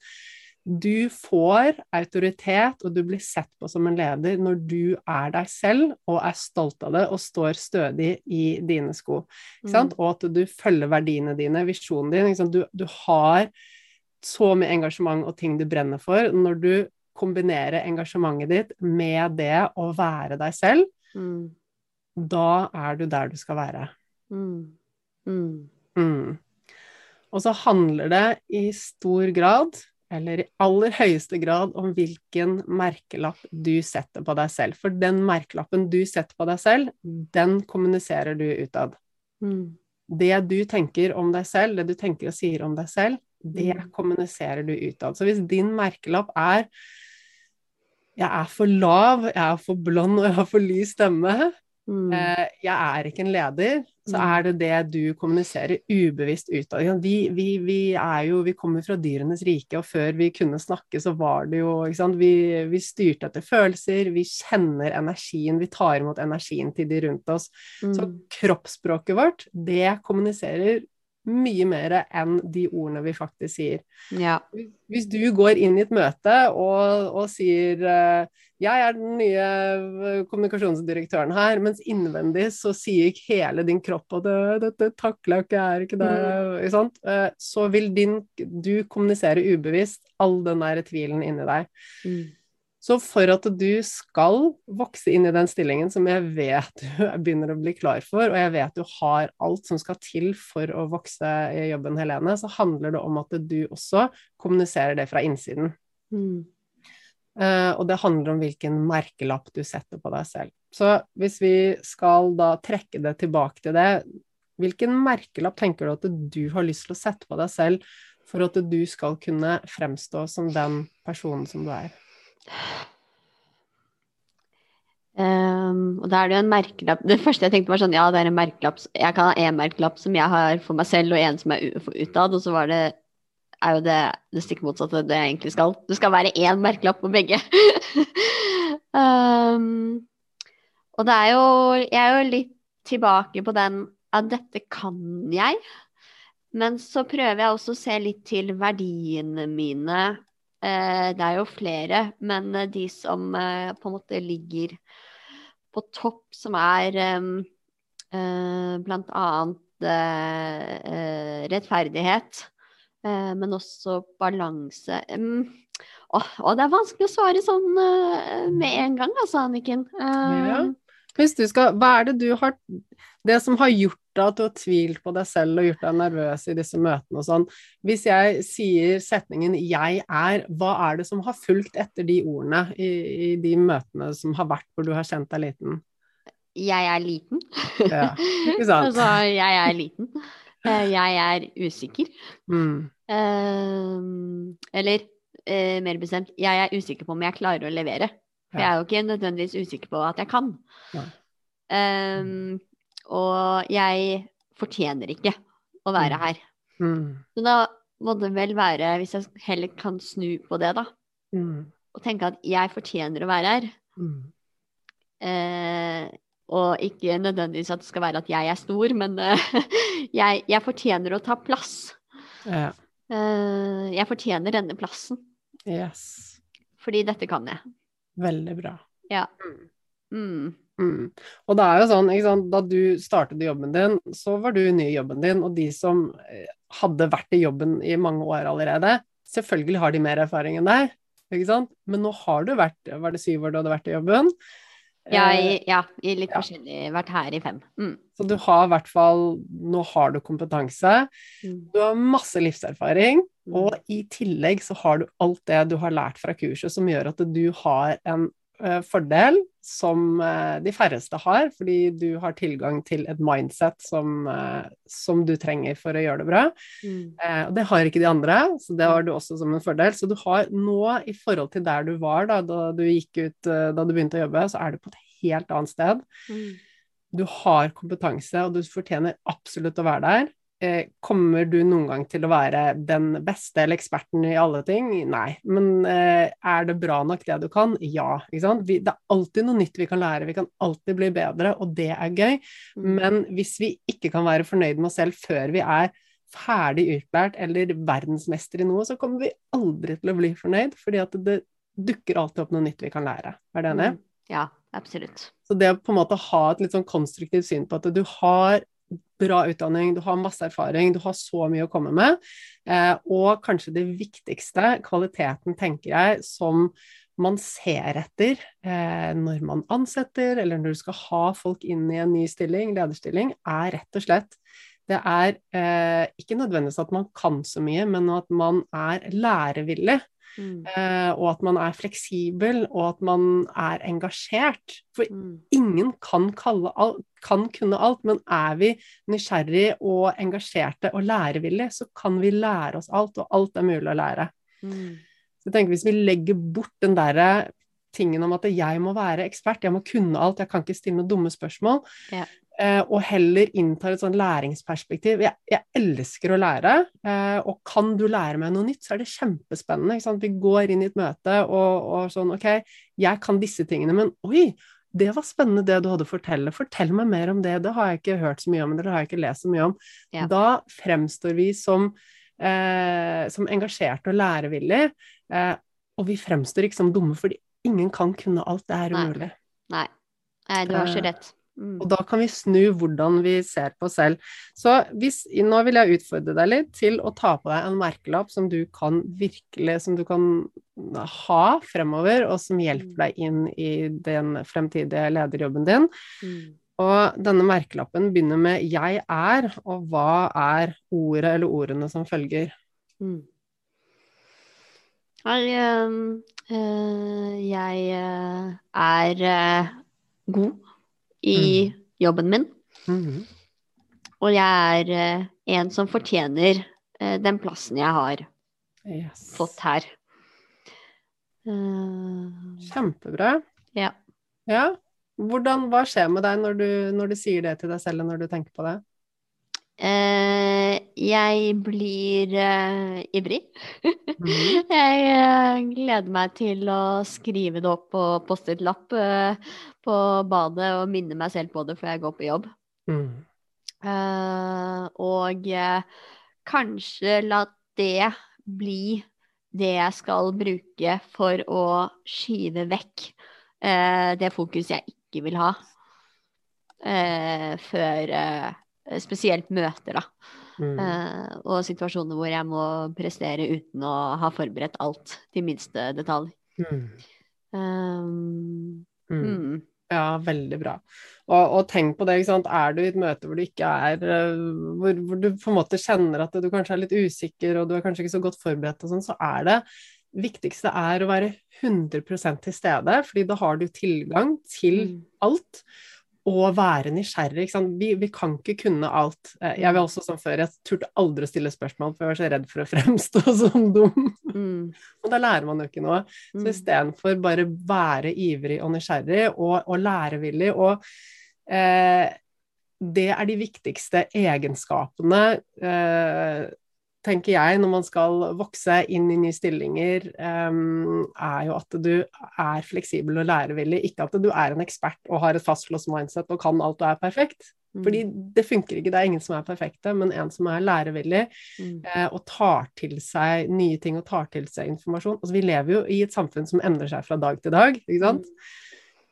Du får autoritet, og du blir sett på som en leder når du er deg selv og er stolt av det og står stødig i dine sko. Mm. Og at du følger verdiene dine, visjonen din. Du, du, har så mye engasjement og ting du brenner for. Når du kombinerer engasjementet ditt med det å være deg selv, mm da er du der du skal være. Mm. Mm. Mm. Og så handler det i stor grad, eller i aller høyeste grad, om hvilken merkelapp du setter på deg selv. For den merkelappen du setter på deg selv, den kommuniserer du utad. Mm. Det du tenker om deg selv, det du tenker og sier om deg selv, det mm. kommuniserer du utad. Så hvis din merkelapp er jeg er for lav, jeg er for blond og jeg har for lys stemme, Mm. Eh, jeg er ikke en leder, så mm. er det det du kommuniserer ubevisst utad. Vi, vi, vi, er jo Vi kommer fra dyrenes rike, og før vi kunne snakke, så var det jo ikke sant? Vi, vi styrte etter følelser, vi kjenner energien, vi tar imot energien til de rundt oss. Mm. Så kroppsspråket vårt, det kommuniserer mye mer enn de ordene vi faktisk sier. Ja. Hvis du går inn i et møte og, og sier uh, jeg er den nye eh, kommunikasjonsdirektøren her, mens innvendig så sier hele din kropp at dette takler jeg ikke, jeg er ikke det, mm. Uh, så vil din, du kommunisere ubevisst all den der tvilen inni deg. Mm. Så for at du skal vokse inn i den stillingen som jeg vet du begynner å bli klar for, og jeg vet du har alt som skal til for å vokse i jobben, Helene, så handler det om at du også kommuniserer det fra innsiden. Mm. Uh, og det handler om hvilken merkelapp du setter på deg selv. Så hvis vi skal da trekke det tilbake til det, hvilken merkelapp tenker du at du har lyst til å sette på deg selv for at du skal kunne fremstå som den personen som du er? Um, og da er det jo en merkelapp Det første jeg tenkte var sånn, ja, det er en merkelapp Jeg kan ha en merkelapp som jeg har for meg selv, og en som er utad, og så var det er jo det det stikk motsatte det jeg egentlig skal. Det skal være én merkelapp på begge. um, Og det er jo Jeg er jo litt tilbake på den at dette kan jeg. Men så prøver jeg også å se litt til verdiene mine. Eh, det er jo flere, men eh, de som eh, på en måte ligger på topp, som er blant annet rettferdighet, men også balanse. og det er vanskelig å svare sånn med en gang, altså, Anniken. Ja. Hvis du skal, hva er det du har Det som har gjort at du har tvilt på deg selv og gjort deg nervøs i disse møtene og sånn. Hvis jeg sier setningen 'jeg er', hva er det som har fulgt etter de ordene i, i de møtene som har vært hvor du har kjent deg liten? Jeg er liten. Ja, ikke sant? altså, jeg er liten. Eh, jeg er usikker. Mm. Uh, eller uh, mer bestemt, jeg er usikker på om jeg klarer å levere. For jeg er jo ikke nødvendigvis usikker på at jeg kan. Um, og jeg fortjener ikke å være mm. her. Mm. Så da må det vel være, hvis jeg heller kan snu på det, da, mm. og tenke at jeg fortjener å være her. Mm. Eh, og ikke nødvendigvis at det skal være at jeg er stor, men eh, jeg, jeg, fortjener å ta plass. Ja. Eh, jeg fortjener denne plassen. Yes. Fordi dette kan jeg. Veldig bra. Ja. Mm. Mm. Og det er jo sånn, sant, Da du startet jobben din, så var du ny i jobben din, og de som eh, hadde vært i jobben i mange år allerede, selvfølgelig har de mer erfaring enn deg, ikke sant? Men nå har du vært Var det syv år du hadde vært i jobben? Ja, i, ja, i litt ja. forskjellig. Vært her i fem. Mm. Så du har i hvert fall Nå har du kompetanse. Mm. Du har masse livserfaring. Mm. Og i tillegg så har du alt det du har lært fra kurset som gjør at du har en fordel som uh, de færreste har, fordi du har tilgang til et mindset som, uh, som du trenger for å gjøre det bra. Mm. og det har ikke de andre, så det har du også som en fordel. Så du har nå, i forhold til der du var da, da du gikk ut, da du begynte å jobbe, så er du på et helt annet sted. Mm. Du har kompetanse, og du fortjener absolutt å være der. Eh, kommer du noen gang til å være den beste eller eksperten i alle ting? Nei. Men eh, er det bra nok det du kan? Ja. Det er alltid noe nytt vi kan lære, vi kan alltid bli bedre, og det er gøy. Mm. Men hvis vi ikke kan være fornøyd med oss selv før vi er ferdig utlært eller verdensmester i noe, så kommer vi aldri til å bli fornøyd, fordi at det dukker alltid opp noe nytt vi kan lære. Er du enig? Mm. Ja, absolutt. Så det å på en måte ha et litt sånn konstruktivt syn på at du har bra utdanning, du har masse erfaring, du har så mye å komme med. Eh, og kanskje det viktigste, kvaliteten, tenker jeg, som man ser etter eh, når man ansetter, eller når du skal ha folk inn i en ny stilling, lederstilling, er rett og slett det er eh, ikke nødvendigvis at man kan så mye, men at man er lærevillig. Mm. Eh, og at man er fleksibel, og at man er engasjert. For mm. ingen kan, alt, kan, kunne alt, men er vi nysgjerrige og engasjerte og lærevillige, så kan vi lære oss alt, og alt er mulig å lære. Mm. Så jeg tenker Hvis vi legger bort den derre tingen om at jeg må være ekspert, jeg må kunne alt, jeg kan ikke stille noen dumme spørsmål, ja. Eh, og heller inntar et sånn læringsperspektiv. Jeg, jeg elsker å lære, eh, og kan du lære meg noe nytt, så er det kjempespennende. Vi går inn i et møte og, og, sånn OK, jeg kan disse tingene, men oi, det var spennende det du hadde å fortelle. Fortell meg mer om det. Det har jeg ikke hørt så mye om, eller det har jeg ikke lest så mye om. Ja. Da fremstår vi som, eh, som engasjerte og lærevillige, eh, og vi fremstår ikke som dumme, fordi ingen kan kunne alt. Det er umulig. Nei. Nei, du har så Eh, rett. Mm. Og da kan vi snu hvordan vi ser på oss selv. Så hvis, nå vil jeg utfordre deg litt til å ta på deg en merkelapp som du kan virkelig Som du kan ha fremover, og som hjelper deg inn i den fremtidige lederjobben din. Mm. Og denne merkelappen begynner med 'jeg er', og hva er ordet eller ordene som følger? Mm. Jeg, øh, jeg øh, er øh, god i Mm. jobben min. Mhm. Og jeg er eh, en som fortjener eh, den plassen jeg har Yes. fått her. Eh, Kjempebra. Ja. ja. Hvordan, hva skjer med deg når du, når du sier det til deg selv, når du tenker på det? Eh, jeg blir eh, ivrig. Mhm. Jeg eh, gleder meg til å skrive det opp på Post-It-lapp eh, på badet og minne meg selv på det før jeg går på jobb. Mm. Eh, og kanskje la det bli det jeg skal bruke for å skyve vekk eh, det fokus jeg ikke vil ha. Eh, før spesielt møter, da. Mm. Eh, og situasjoner hvor jeg må prestere uten å ha forberedt alt til minste detalj. Mm. Um, Mm. mm. Ja, veldig bra. Og, og tenk på det, ikke sant. Er du i et møte hvor du ikke er eh, hvor, hvor du på en måte kjenner at du kanskje er litt usikker, og du er kanskje ikke så godt forberedt og sånn, så er det viktigste er å være 100 til stede, fordi da har du tilgang til Mm. alt. Og være nysgjerrig. Vi, vi kan ikke kunne alt. Eh, Jeg vil også som før, jeg turte aldri å stille spørsmål, for jeg var så redd for å fremstå som dum. Mm. Og da lærer man jo ikke noe. Så Mm. istedenfor bare være ivrig og nysgjerrig og, og lærevillig og eh, Det er de viktigste egenskapene, eh, tenker jeg, når man skal vokse inn i nye stillinger, um, er jo at du er fleksibel og lærevillig. Ikke at du er en ekspert og har et fastlåst mindset og kan alt og er perfekt. Mm. Fordi det funker ikke, det er ingen som er perfekte, men en som er lærevillig, Mm. eh, og tar til seg nye ting og tar til seg informasjon. Altså, vi lever jo i et samfunn som endrer seg fra dag til dag, ikke sant?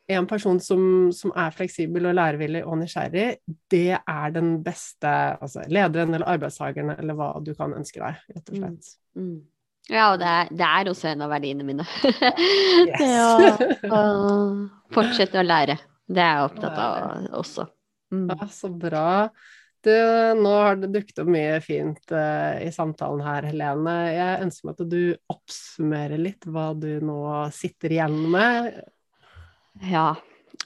En person som, som er fleksibel og lærevillig og nysgjerrig, det er den beste altså, lederen eller arbeidstakeren eller hva du kan ønske deg, rett og slett. Mm. Ja, og det er, det er også en av verdiene mine. Det å, å fortsette å lære. Det er jeg opptatt av også. Mm. Ja, så bra. Du, nå har det dukket opp mye fint uh, i samtalen her, Helene. Jeg ønsker meg at du oppsummerer litt hva du nå sitter igjen med. Ja.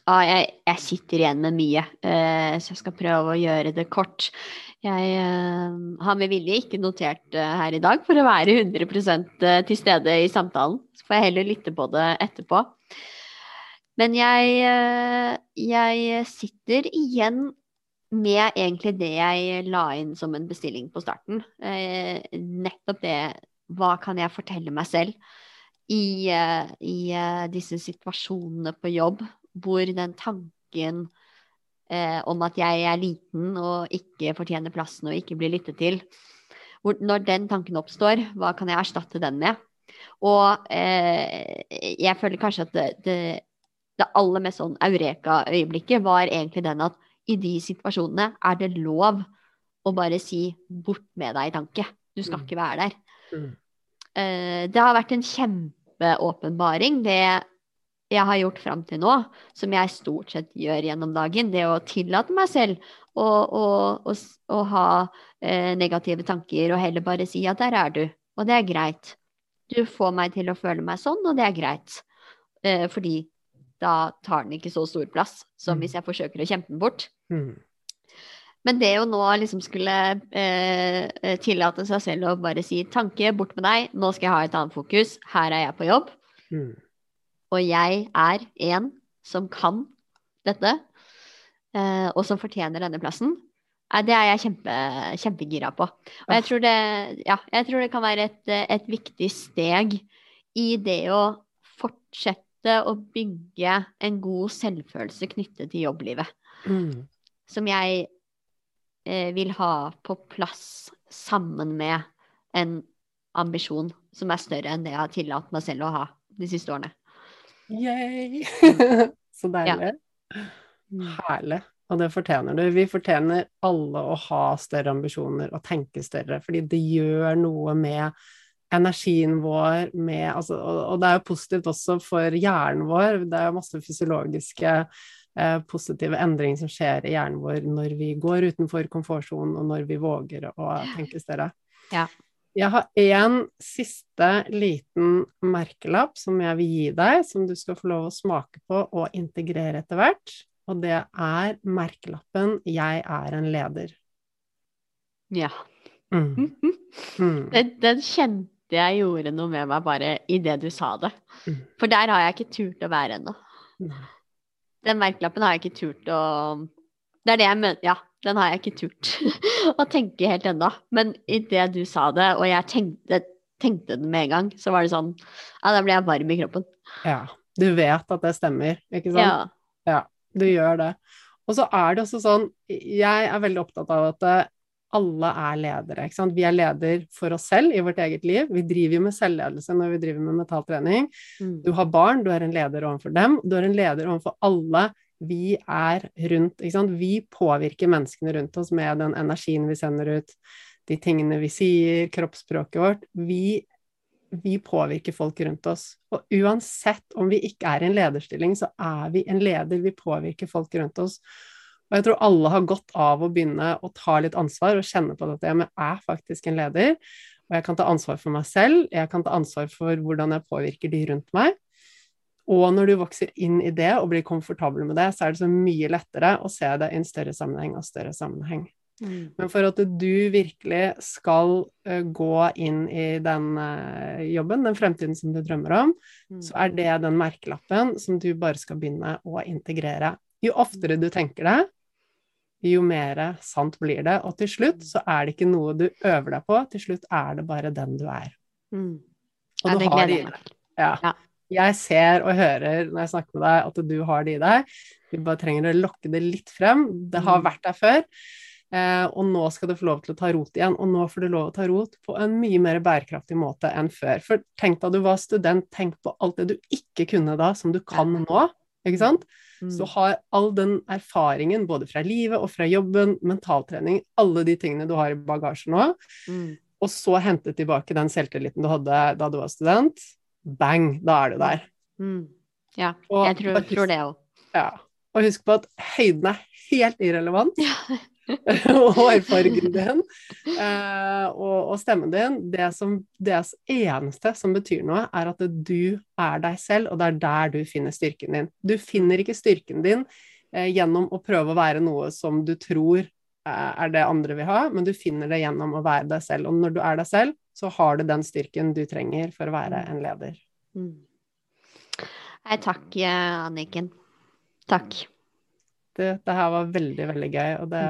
ja jeg, jeg sitter igjen med mye, eh, så jeg skal prøve å gjøre det kort. Jeg eh, har med vilje ikke notert eh, her i dag for å være 100% til stede i samtalen. Så får jeg heller lytte på det etterpå. Men jeg, jeg sitter igjen med egentlig det jeg la inn som en bestilling på starten. Nettopp det Hva kan jeg fortelle meg selv i, eh, i eh, disse situasjonene på jobb hvor den tanken eh, om at jeg er liten og ikke fortjener plassen og ikke blir lyttet til hvor, Når den tanken oppstår, hva kan jeg erstatte den med? Og eh, jeg føler kanskje at det, det, det aller mest sånn eureka-øyeblikket var egentlig den at i de situasjonene er det lov å bare si 'bort med deg' i tanke. Du skal Mm. ikke være der. Mm. Eh, det har vært en kjempeåpenbaring, det jeg har gjort fram til nå, som jeg stort sett gjør gjennom dagen. Det å tillate meg selv å, å, å, å ha eh, negative tanker, og heller bare si at der er du, og det er greit. Du får meg til å føle meg sånn, og det er greit. Eh, fordi da tar den ikke så stor plass som Mm. hvis jeg forsøker å kjempe den bort. Mm. Men det å nå liksom skulle eh, eh, tillate seg selv å bare si tanke, bort med deg, nå skal jeg ha et annet fokus, her er jeg på jobb, Mm. og jeg er en som kan dette, eh, og som fortjener denne plassen, eh, det er jeg kjempe, kjempegira på. Og jeg tror, det, ja, jeg tror det kan være et, et viktig steg i det å fortsette å bygge en god selvfølelse knyttet til jobblivet Mm. som jeg vil ha på plass sammen med en ambisjon som er større enn det jeg har tillatt meg selv å ha de siste årene. Yay! Så deilig. Ja. Herlig. Og det fortjener du. Vi fortjener alle å ha større ambisjoner og tenke større, fordi det gjør noe med energien vår, med altså, og, og det er jo positivt også for hjernen vår. Det er jo masse fysiologiske eh, positive endringer som skjer i hjernen vår når vi går utenfor komfortsonen, og når vi våger å tenke større. Ja. Jeg har én siste liten merkelapp som jeg vil gi deg, som du skal få lov å smake på og integrere etter hvert. Og det er merkelappen 'Jeg er en leder'. Ja. Mm. Mm. Den, den kjente jeg gjorde noe med meg bare idet du sa det. Mm. For der har jeg ikke turt å være ennå. Den merkelappen har jeg ikke turt å Det er det jeg mener. Ja, Den har jeg ikke turt å tenke helt ennå. Men idet du sa det, og jeg tenkte, tenkte den med en gang, så var det sånn Ja, da ble jeg varm i kroppen. Ja. Du vet at det stemmer, ikke sant? Ja. Ja, du gjør det. Og så er det også sånn Jeg er veldig opptatt av at alle er ledere. Vi er leder for oss selv i vårt eget liv. Vi driver jo med selvledelse når vi driver med mentaltrening. Mm. Du har barn, du er en leder overfor dem. Du er en leder overfor alle vi er rundt. Vi påvirker menneskene rundt oss med den energien vi sender ut, de tingene vi sier, kroppsspråket vårt. Vi, vi påvirker folk rundt oss. Og uansett om vi ikke er i en lederstilling, så er vi en leder. Vi påvirker folk rundt oss. Og jeg tror alle har godt av å begynne å ta litt ansvar og kjenne på at jeg er faktisk en leder. Og jeg kan ta ansvar for meg selv, jeg kan ta ansvar for hvordan jeg påvirker de rundt meg. Og når du vokser inn i det og blir komfortabel med det, så er det så mye lettere å se det i en større sammenheng og større sammenheng. Mm. Men for at du virkelig skal uh, gå inn i den uh, jobben, den fremtiden som du drømmer om, Mm. så er det den merkelappen som du bare skal begynne å integrere. Jo oftere du tenker det, jo mer sant blir det. Og til slutt så er det ikke noe du øver deg på, til slutt er det bare den du er. Mm. Og Ja, du har det i deg. Ja. Ja. Jeg ser og hører når jeg snakker med deg, at du har det i deg. Vi bare trenger å lokke det litt frem. Det har Mm. vært der før. Eh, og nå skal det få lov til å ta rot igjen. Og nå får det lov til å ta rot på en mye mer bærekraftig måte enn før. For tenk da du var student, tenk på alt det du ikke kunne da, som du kan nå. Ikke sant? Så Mm. har all den erfaringen, både fra livet og fra jobben, mentaltrening, alle de tingene du har i bagasjen nå, Mm. og så hente tilbake den selvtilliten du hadde da du var student, bang, da er du der. Mm. Ja, jeg tror, bare husk- tror det òg. Ja. Og husk på at høyden er helt irrelevant. og hårfargen din eh, og, og stemmen din. Det, som, det eneste som betyr noe, er at du er deg selv, og det er der du finner styrken din. Du finner ikke styrken din eh, gjennom å prøve å være noe som du tror eh, er det andre vil ha, men du finner det gjennom å være deg selv. Og når du er deg selv, så har du den styrken du trenger for å være en leder. Mm. Nei, takk, eh, Anniken. Takk. Du, det her var veldig, veldig gøy, og det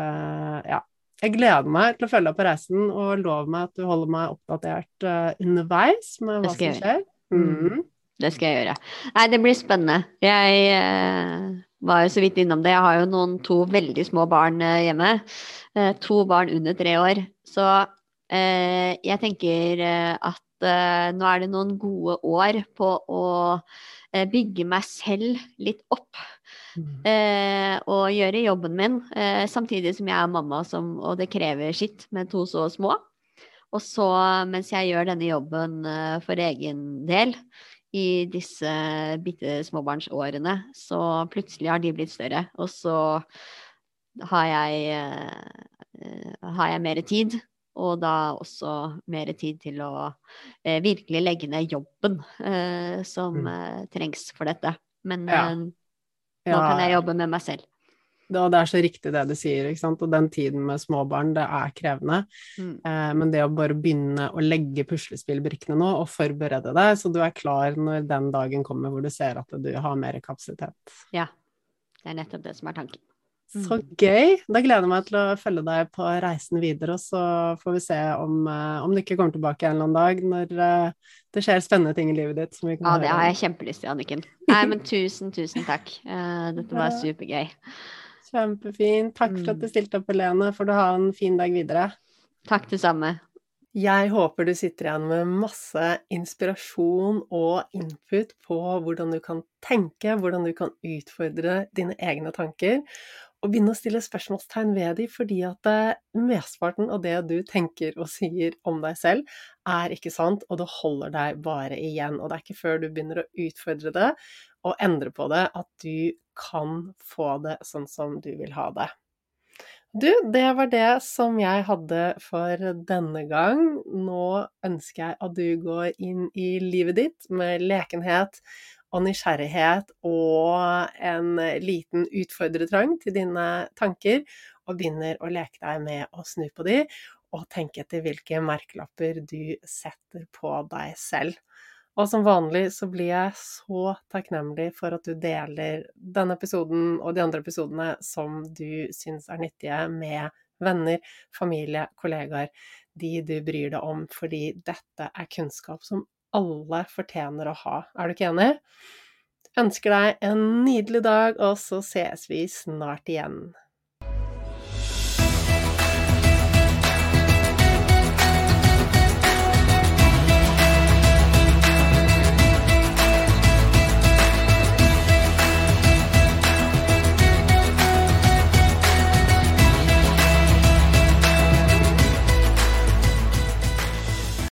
Ja. Jeg gleder meg til å følge deg på reisen, og lov meg at du holder meg oppdatert uh, underveis med hva som skjer. Mm. Det skal jeg gjøre. Nei, det blir spennende. Jeg uh, var jo så vidt innom det. Jeg har jo noen to veldig små barn uh, hjemme. Eh, to barn under tre år. Så eh, jeg tenker eh, at eh, nå er det noen gode år på å eh, bygge meg selv litt opp. Mm. eh, og gjøre jobben min, eh, samtidig som jeg er mamma, som, og det krever sitt med to så små. Og så, mens jeg gjør denne jobben eh, for egen del i disse bitte småbarnsårene, så plutselig har de blitt større. Og så har jeg, eh, har jeg mer tid. Og da også mer tid til å eh, virkelig legge ned jobben eh, som Mm. eh, trengs for dette. Men Ja. Nå kan jeg jobbe med meg selv. Og det er så riktig det du sier, ikke sant. Og den tiden med småbarn, det er krevende. Mm. Eh, men det å bare begynne å legge puslespillbrikkene nå, og forberede deg, så du er klar når den dagen kommer hvor du ser at du har mer kapasitet. Ja. Det er nettopp det som er tanken. Så gøy! Da gleder jeg meg til å følge deg på reisen videre, og så får vi se om, eh, om du ikke kommer tilbake en eller annen dag når eh, det skjer spennende ting i livet ditt. Som vi kan Ja, det har jeg kjempelyst til, Anniken. Nei, men tusen, tusen takk. Eh, dette var supergøy. Kjempefint. Takk for at du stilte opp, Helene. Får du ha en fin dag videre. Takk det samme. Jeg håper du sitter igjen med masse inspirasjon og input på hvordan du kan tenke, hvordan du kan utfordre dine egne tanker, og begynne å stille spørsmålstegn ved dem, fordi at eh, mesteparten av det du tenker og sier om deg selv, er ikke sant, og det holder deg bare igjen. Og det er ikke før du begynner å utfordre det og endre på det, at du kan få det sånn som du vil ha det. Du, det var det som jeg hadde for denne gang. Nå ønsker jeg at du går inn i livet ditt med lekenhet og nysgjerrighet og en liten utfordretrang til dine tanker, og begynner å leke deg med å snu på de, og tenke etter hvilke merkelapper du setter på deg selv. Og som vanlig så blir jeg så takknemlig for at du deler denne episoden og de andre episodene som du syns er nyttige, med venner, familie, kollegaer, de du bryr deg om, fordi dette er kunnskap som alle fortjener å ha. Er du ikke enig? Ønsker deg en nydelig dag, og så ses vi snart igjen.